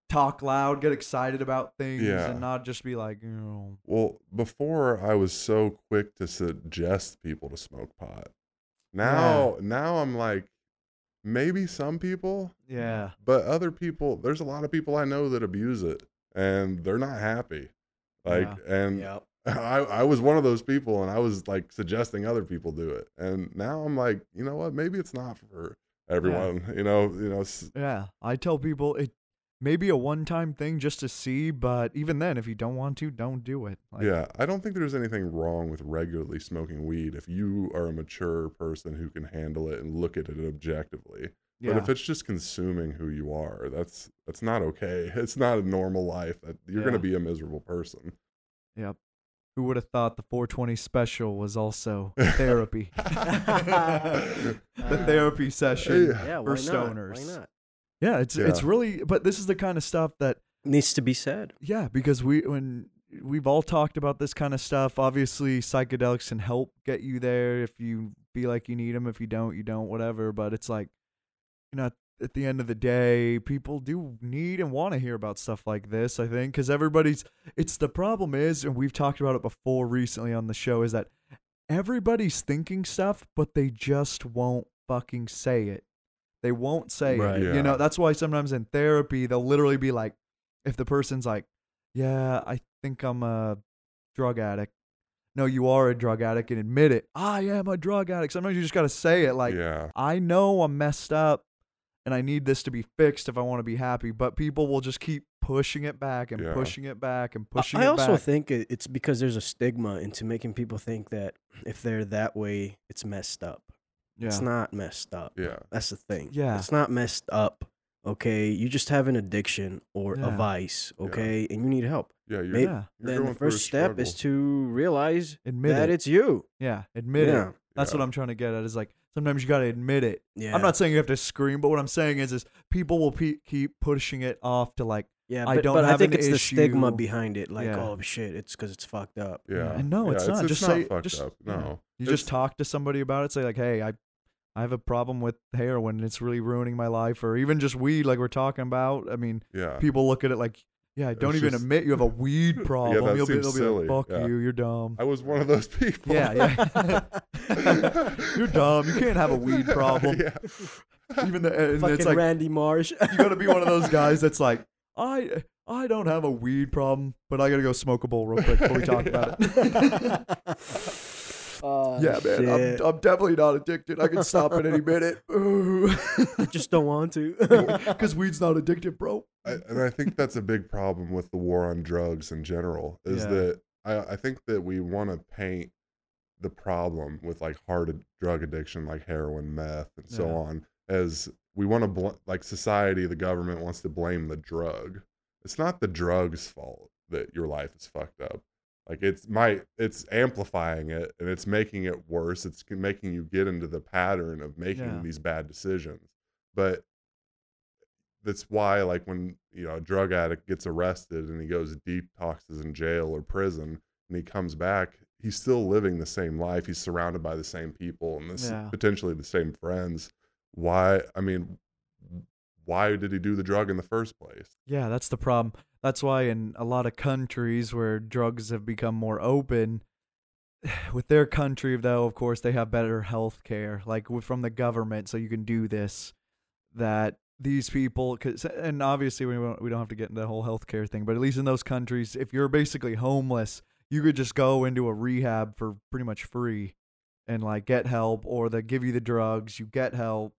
talk loud, get excited about things, Yeah. and not just be like, you know, Well, before I was so quick to suggest people to smoke pot. Now, now I'm like, maybe some people, yeah, but other people. There's a lot of people I know that abuse it, and they're not happy. Like, and Yep. I, I was one of those people, and I was like suggesting other people do it, and now I'm like, you know what? Maybe it's not for everyone. You know, you know. yeah. I tell people it may be a one-time thing just to see, but even then, if you don't want to, don't do it. Like, yeah, I don't think there's anything wrong with regularly smoking weed if you are a mature person who can handle it and look at it objectively. yeah. But if it's just consuming who you are, that's that's not okay. It's not a normal life. That you're Yeah. gonna be a miserable person. Yep. Who would have thought the 420 special was also therapy? the therapy session. Yeah. Yeah, for why not? stoners. Why not? Yeah, it's it's really but this is the kind of stuff that Needs to be said. yeah, because we when we've all talked about this kind of stuff, obviously psychedelics can help get you there if you feel like you need them, if you don't, you don't, whatever, but it's like you know at the end of the day, people do need and want to hear about stuff like this, I think, cuz everybody's it's the problem is and we've talked about it before recently on the show is that everybody's thinking stuff but they just won't fucking say it. They won't say Right. it. You know, that's why sometimes in therapy they'll literally be like if the person's like, "Yeah, I think I'm a drug addict." No, you are a drug addict and admit it. I am a drug addict. Sometimes you just got to say it like, yeah, I know I'm messed up and I need this to be fixed if I want to be happy, but people will just keep pushing it back and Yeah. pushing it back and I- pushing I it also back. think it's because there's a stigma into making people think that if they're that way, it's messed up. yeah. It's not messed up. yeah, That's the thing. Yeah. It's not messed up. Okay. You just have an addiction or Yeah. a vice. Yeah. Okay. And you need help. yeah. You're, May- yeah. you're then the first step is to realize Admit that it. it's you. Yeah, admit Yeah. it. That's what I'm trying to get at is like sometimes you got to admit it. Yeah. I'm not saying you have to scream, but what I'm saying is is people will pe- keep pushing it off to like Yeah, I don't but I think an it's the stigma behind it. Like, Yeah. oh shit, it's because it's fucked up. Yeah, And no, yeah, it's not. Just not say- fucked just- up. yeah. No, You It's- just talk to somebody about it. Say like, "Hey, I, I have a problem with heroin. It's really ruining my life." Or even just weed, like we're talking about. I mean, yeah. people look at it like, "Yeah, don't even just- admit you have a weed problem. that You'll be, seems they'll be like, silly. fuck Yeah. you. You're dumb. I was one of those people. Yeah, yeah. you're dumb. You can't have a weed problem. yeah. Even the and Fucking it's like Randy Marsh. you got to be one of those guys that's like, I, I don't have a weed problem, but I gotta go smoke a bowl real quick before we talk about it. Oh, yeah, man. I'm, I'm definitely not addicted. I can stop at any minute. I just don't want to. Because weed's not addictive, bro. I, and I think that's a big problem with the war on drugs in general. Is Yeah. that I, I think that we want to paint the problem with like hard drug addiction, like heroin, meth, and so Yeah. on, as we want to bl- like society, the government wants to blame the drug. It's not the drug's fault that your life is fucked up. Like it's my it's amplifying it and it's making it worse. It's making you get into the pattern of making Yeah. these bad decisions. But that's why like when you know a drug addict gets arrested and he goes detoxes in jail or prison and he comes back he's still living the same life he's surrounded by the same people and this Yeah. potentially the same friends why i mean why did he do the drug in the first place Yeah, that's the problem. That's why in a lot of countries where drugs have become more open, with their country though, of course, they have better health care, like from the government, so you can do this. That these people, cause, and obviously we don't, we don't have to get into the whole healthcare thing, but at least in those countries, if you're basically homeless, you could just go into a rehab for pretty much free, and like get help, or they give you the drugs, you get help.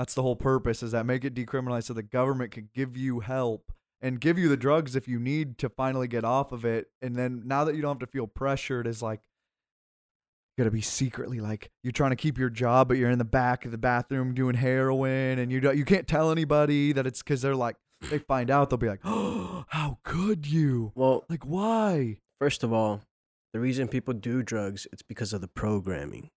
That's the whole purpose is that make it decriminalized so the government could give you help and give you the drugs if you need to finally get off of it. And then now that you don't have to feel pressured is like you gotta be secretly like you're trying to keep your job, but you're in the back of the bathroom doing heroin and you don't you can't tell anybody that it's because they're like they find out they'll be like, Oh, how could you? Well, Like why? first of all, the reason people do drugs it's because of the programming.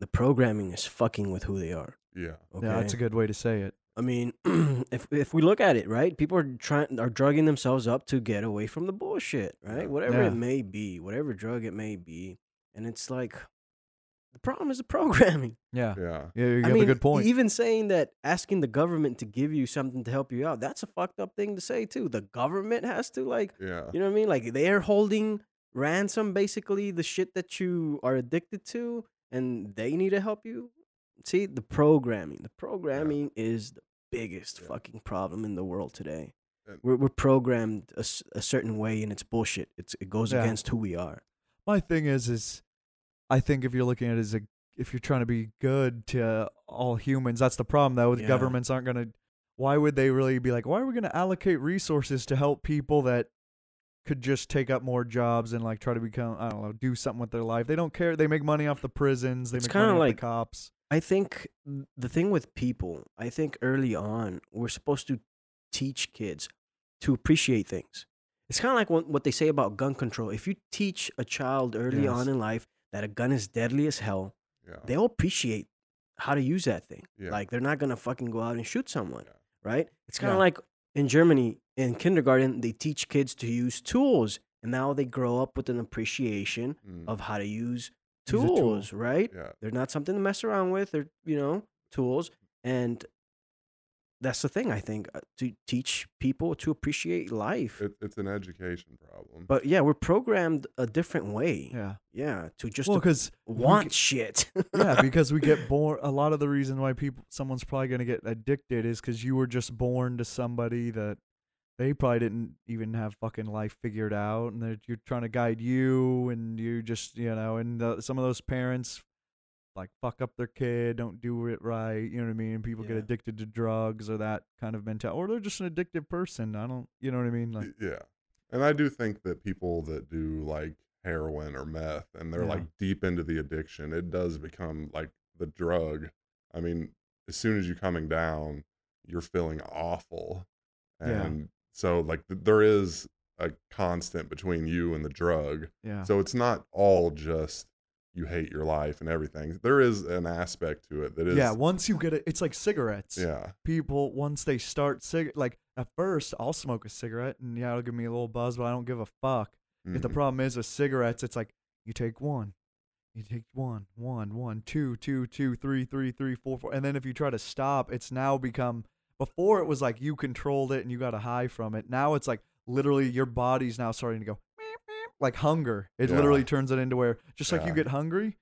The programming is fucking with who they are. Yeah Okay. Yeah, that's a good way to say it. I mean, if if we look at it, right, people are trying are drugging themselves up to get away from the bullshit, right? Yeah. Whatever Yeah. it may be, whatever drug it may be, and it's like the problem is the programming. Yeah. yeah Yeah, you I have mean, a good point. even saying that asking the government to give you something to help you out, that's a fucked up thing to say too. The government has to like, yeah you know what I mean? Like they're holding ransom basically the shit that you are addicted to and they need to help you. See, the programming. The programming is the biggest Yeah. fucking problem in the world today. And- We're we're programmed a, a, certain way and it's bullshit. It's it goes Yeah. against who we are. my thing is is i think if you're looking at it as a if you're trying to be good to all humans that's the problem though the Yeah. governments aren't going to why would they really be like why are we going to allocate resources to help people that could just take up more jobs and like try to become i don't know do something with their life they don't care they make money off the prisons they It's make money off the cops I think the thing with people, I think early on, we're supposed to teach kids to appreciate things. It's kind of like what, they say about gun control. If you teach a child early Yes. on in life that a gun is deadly as hell, yeah they'll appreciate how to use that thing. Yeah. Like they're not going to fucking go out and shoot someone, Yeah. right? It's kind of like in Germany, in kindergarten, they teach kids to use tools. And now they grow up with an appreciation Mm, of how to use Use a tool. tools, right? yeah They're not something to mess around with. They're you know tools, and that's the thing. I think uh, to teach people to appreciate life. it, it's an education problem but yeah, we're programmed a different way. Yeah, yeah to just well to because want shit. yeah, because we get born. A lot of the reason why people, someone's probably going to get addicted is because you were just born to somebody that they probably didn't even have fucking life figured out, and that you're trying to guide you, and you just, you know, and the, some of those parents like fuck up their kid, don't do it right. You know what I mean? And people get addicted to drugs or that kind of mentality, or they're just an addictive person. I don't, you know what I mean? Like, yeah and i do think that people that do like heroin or meth and they're Yeah. like deep into the addiction it does become like the drug i mean as soon as you're coming down you're feeling awful Yeah. and so like th- there is a constant between you and the drug yeah, so it's not all just you hate your life and everything there is an aspect to it that is yeah. Once you get it, it's like cigarettes. yeah people once they start cig like at first I'll smoke a cigarette and yeah it'll give me a little buzz but I don't give a fuck. If the mhm, problem is with cigarettes, it's like you take one, you take one, one, one, two, two, two, three, three, three, four, four, and then if you try to stop, it's now become. Before it was like you controlled it and you got a high from it. Now it's like literally your body's now starting to go meep, meep, like hunger. It Yeah. literally turns it into where just like you get hungry,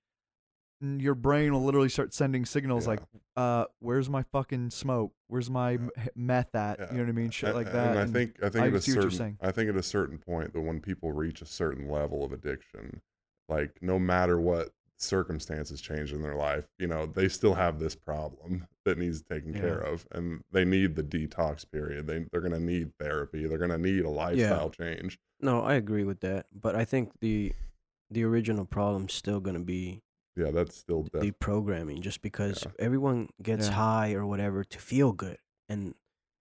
and your brain will literally start sending signals Yeah. like, uh, where's my fucking smoke? Where's my Yeah. meth at? Yeah. You know what I mean? Shit like and that. I think I think I at a see what you're certain. I think at a certain point that when people reach a certain level of addiction, like no matter what circumstances change in their life, you know, they still have this problem that needs taken care of, and they need the detox period. They they're gonna need therapy. They're gonna need a lifestyle change. no, I agree with that, but I think the the original problem's still gonna be yeah, that's still definitely. deprogramming just because Yeah. everyone gets Yeah. high or whatever to feel good. And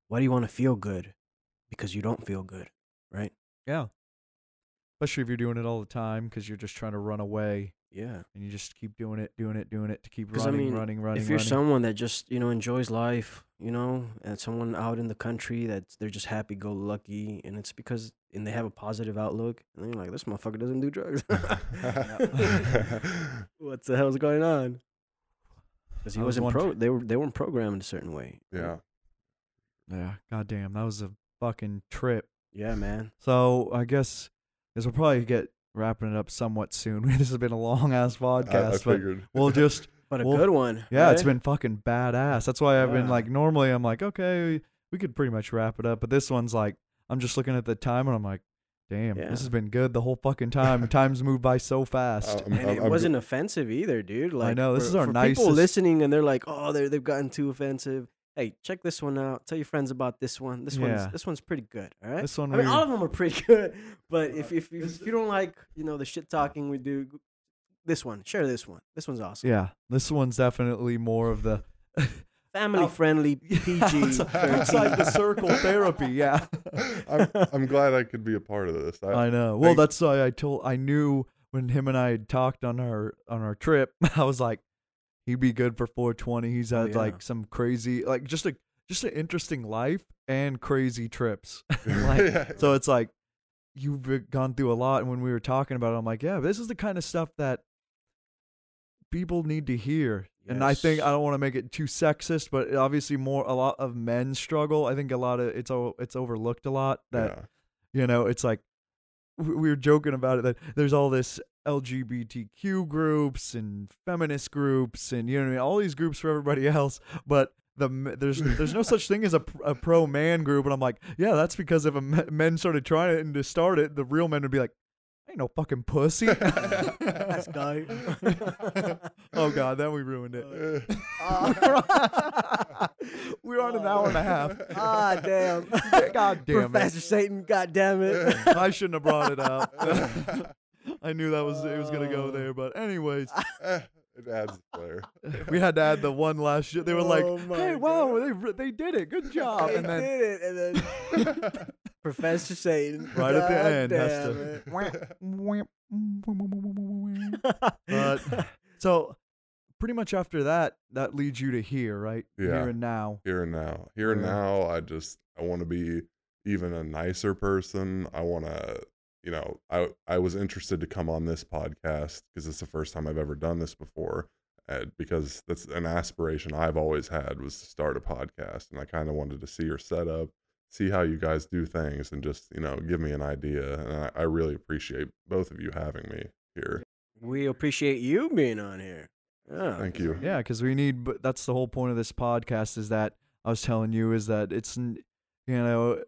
why do you want to feel good? Because you don't feel good, right? Yeah. Especially if you're doing it all the time because you're just trying to run away Yeah. and you just keep doing it, doing it, doing it to keep 'Cause, I running, mean, running, running. if you're running. someone that just you know enjoys life you know and someone out in the country that they're just happy go lucky and it's because and they have a positive outlook and then you're like this motherfucker doesn't do drugs what the hell's going on because he I was wasn't pro they were they weren't programmed a certain way yeah. yeah, goddamn, that was a fucking trip. yeah man So I guess because we'll probably get wrapping it up somewhat soon. this has been a long ass I, I podcast, but we'll just but a Well, good one yeah, it's eh? been fucking badass. That's why I've been like normally I'm like okay we could pretty much wrap it up, but this one's like I'm just looking at the time and I'm like, damn, Yeah. this has been good the whole fucking time. Time's moved by so fast. I'm- and I'm- it I'm wasn't offensive either, dude. Like I know, this for- is our for people listening, and they're like, "Oh, they they've gotten too offensive." Hey, check this one out. Tell your friends about this one. This Yeah. one's this one's pretty good. All right. This one I mean, we- all of them are pretty good. But if if, if you don't like, you know, the shit talking we do, this one, share this one. This one's awesome. yeah, this one's definitely more of the Family Out- friendly, PG. outside, outside the circle therapy. Yeah, I'm, I'm glad I could be a part of this. I, I know. Well, thank- that's why I told. I knew when him and I had talked on our on our trip. I was like, he'd be good for 420. He's Oh, had yeah. like some crazy, like just a just an interesting life and crazy trips. like, Yeah. so it's like you've been- gone through a lot. And when we were talking about it, I'm like, yeah, this is the kind of stuff that people need to hear. And I think I don't want to make it too sexist, but obviously more a lot of men struggle. I think a lot of it's o- it's overlooked a lot that yeah. you know it's like we we were joking about it that there's all this LGBTQ groups and feminist groups and you know what I mean all these groups for everybody else, but the there's there's no such thing as a, a pro man group, and I'm like, yeah, that's because if a me- men started trying it and to start it, the real men would be like, ain't no fucking pussy. This guy. oh god, then we ruined it. Uh, We're on an hour and a half. ah, damn. God damn Professor it. Satan, god damn it. I shouldn't have brought it up. I knew that was it was gonna go uh. there, but anyways, it adds flair. we had to add the one last shit. They were like, Oh "Hey, wow, God. they they did it, good job!" They And then did it, and then Professor Satan. right at the end has to. but so pretty much after that, that leads you to here, right? Yeah. Here and now. here and now. Here and now, I just I want to be even a nicer person. I want to, you know, I I was interested to come on this podcast because it's the first time I've ever done this before. Because that's an aspiration I've always had was to start a podcast, and I kind of wanted to see your setup, see how you guys do things, and just you know give me an idea. And I, I really appreciate both of you having me here. we appreciate you being on here. Yeah. Thank you. Yeah, because we need. But that's the whole point of this podcast. Is that I was telling you is that it's you know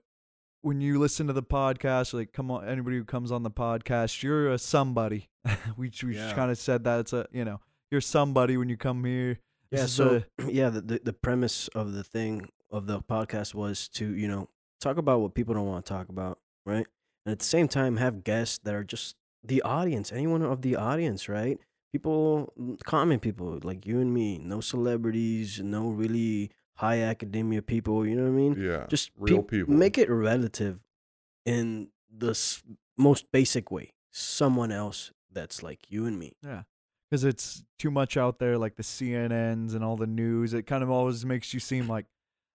when you listen to the podcast, like come on, anybody who comes on the podcast, you're a somebody. we we Yeah. kind of said that it's a you know you're somebody when you come here. Yeah, so a- yeah, the, the the premise of the thing of the podcast was to you know talk about what people don't want to talk about, right? And at the same time, have guests that are just the audience, anyone of the audience, right? People, mm, common people like you and me, no celebrities, no really high academia people. You know what I mean? Yeah, Just real peop- people. Make it relative in the s- most basic way. Someone else that's like you and me. Yeah. Because it's too much out there, like the CNNs and all the news. It kind of always makes you seem like,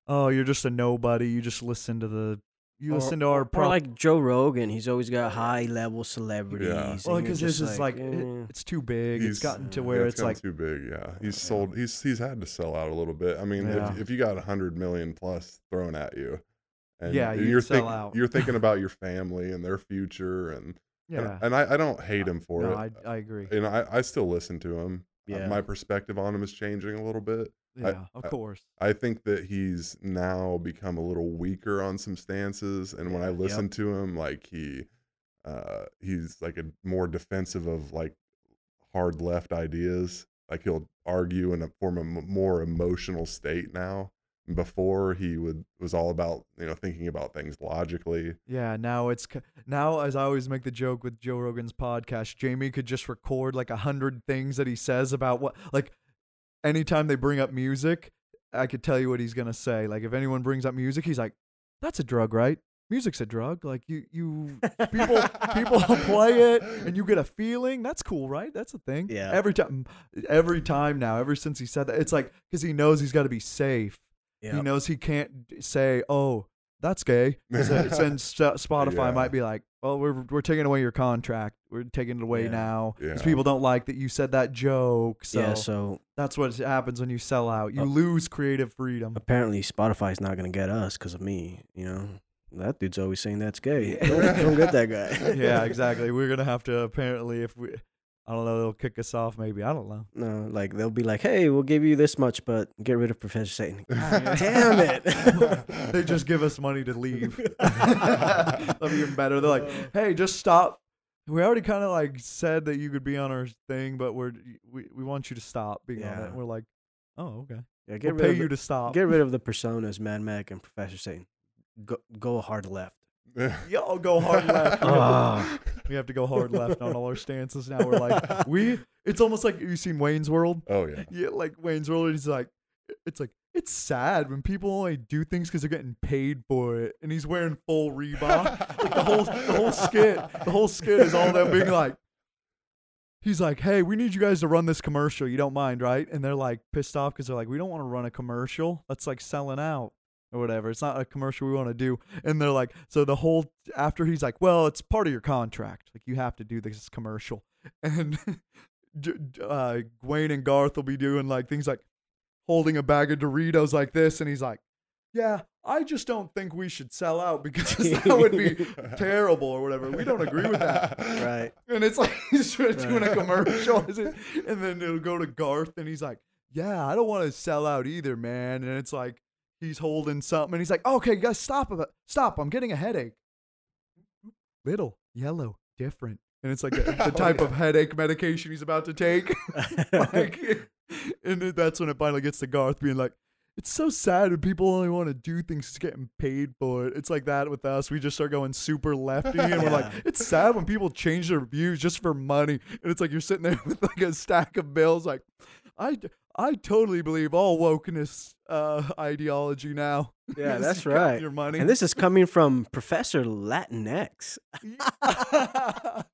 oh, you're just a nobody. You just listen to the, you Or- listen to our Or pro. like Joe Rogan, he's always got high level celebrities. Yeah. well, because this is like, it- eh. it's too big. He's- it's gotten to where Yeah, it's gotten like, too big. Yeah, he's sold. He's he's had to sell out a little bit. I mean, Yeah. if if you got a hundred million plus thrown at you, and Yeah, and you'd you're sell think- out. You're thinking about your family and their future, and yeah. and, and I, I don't hate him for no, it. I, I agree. and I, I still listen to him. Yeah. my perspective on him is changing a little bit. Yeah, of course. I think that he's now become a little weaker on some stances, and when I Yeah. listen to him, like he, uh, he's like a more defensive of like hard left ideas. Like he'll argue in a form of more emotional state now, Before he would was all about you know thinking about things logically. Yeah, now it's now as I always make the joke with Joe Rogan's podcast, Jamie could just record like a hundred things that he says about what like anytime they bring up music, I could tell you what he's gonna say. Like if anyone brings up music, he's like, That's a drug, right? Music's a drug. Like you you people people play it and you get a feeling. That's cool, right? That's a thing. Yeah. Every time every time now, ever since he said that, it's like because he knows he's gotta be safe. He knows he can't say, "Oh, that's gay," since Spotify Yeah. might be like, "Well, we're we're taking away your contract. We're taking it away Yeah. now because Yeah. people don't like that you said that joke." So, yeah. So that's what happens when you sell out. You Uh, lose creative freedom. apparently Spotify's not gonna get us because of me. You know, that dude's always saying that's gay. Don't, don't get that guy. yeah, exactly. We're gonna have to apparently if we, I don't know, they'll kick us off. Maybe I don't know. No, like they'll be like, "Hey, we'll give you this much, but get rid of Professor Satan." God damn it! they just give us money to leave. That'd be even better. They're like, hey, just stop. We already kind of like said that you could be on our thing, but we're we, we want you to stop being on it. We're like, oh, okay. Yeah, get We'll rid pay of you the, to stop. get rid of the personas, Mad Mac and Professor Satan. Go go hard left. Yo, go hard left. Ah. we have to go hard left on all our stances now. We're like, we. It's almost like you seen Wayne's World. oh yeah. Yeah, like Wayne's World. He's like, it's like it's sad when people only do things because they're getting paid for it, and he's wearing full Reebok. like the whole the whole skit, the whole skit is all them being like. He's like, hey, we need you guys to run this commercial. You don't mind, right? And they're like pissed off because they're like, we don't want to run a commercial. That's like selling out or whatever. It's not a commercial we want to do. And they're like, so the whole after he's like, well, it's part of your contract. Like you have to do this commercial. And J- J- uh, Wayne and Garth will be doing like things like holding a bag of Doritos like this, and he's like, "Yeah, I just don't think we should sell out because that would be terrible or whatever. We don't agree with that." Right. And it's like he's doing a Right. commercial, is it? and then it'll go to Garth, and he's like, "Yeah, I don't want to sell out either, man." And it's like he's holding something, and he's like, "Okay, guys, stop! it, Stop! I'm getting a headache." Little, yellow, different, and it's like the, the Oh, type of headache medication he's about to take. like, and that's when it finally gets to Garth being like, "It's so sad when people only want to do things to getting paid for it." It's like that with us. We just start going super lefty, and we're like, "It's sad when people change their views just for money." And it's like you're sitting there with like a stack of bills, like, "I." I totally believe all wokeness uh, ideology now. Yeah, that's you right. Your money. And this is coming from Professor Latinx.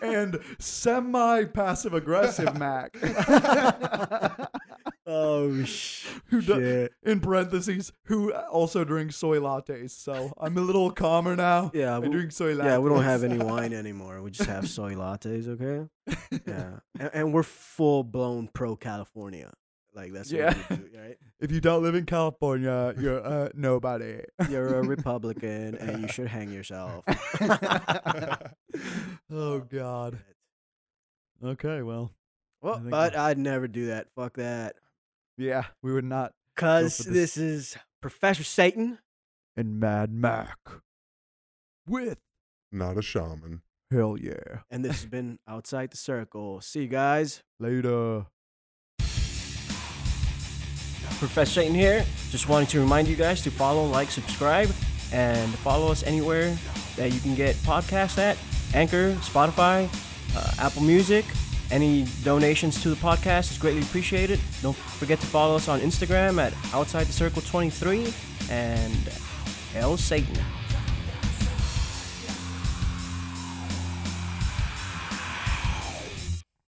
and semi passive aggressive Mac. Oh sh- who do, shit. in parentheses who also drinks soy lattes. So I'm a little calmer now. Yeah, I we- drink soy lattes. Yeah, we don't have any wine anymore. We just have soy lattes, okay? Yeah. And, and we're full blown pro California. Like that's Yeah. what we do, right? If you don't live in California, you're uh, nobody. You're a Republican and you should hang yourself. oh God. Okay, well, Well, but I'd never do that. Fuck that. Yeah, we would not. Cause for this is Professor Satan. And Mad Mac with Not a shaman. hell yeah. And this has been Outside the Circle. See you guys. Later. Professor Satan here. Just wanting to remind you guys to follow, like, subscribe, and follow us anywhere that you can get podcasts at Anchor, Spotify, uh, Apple Music. Any donations to the podcast is greatly appreciated. Don't forget to follow us on Instagram at Outside the Circle 23 and L Satan.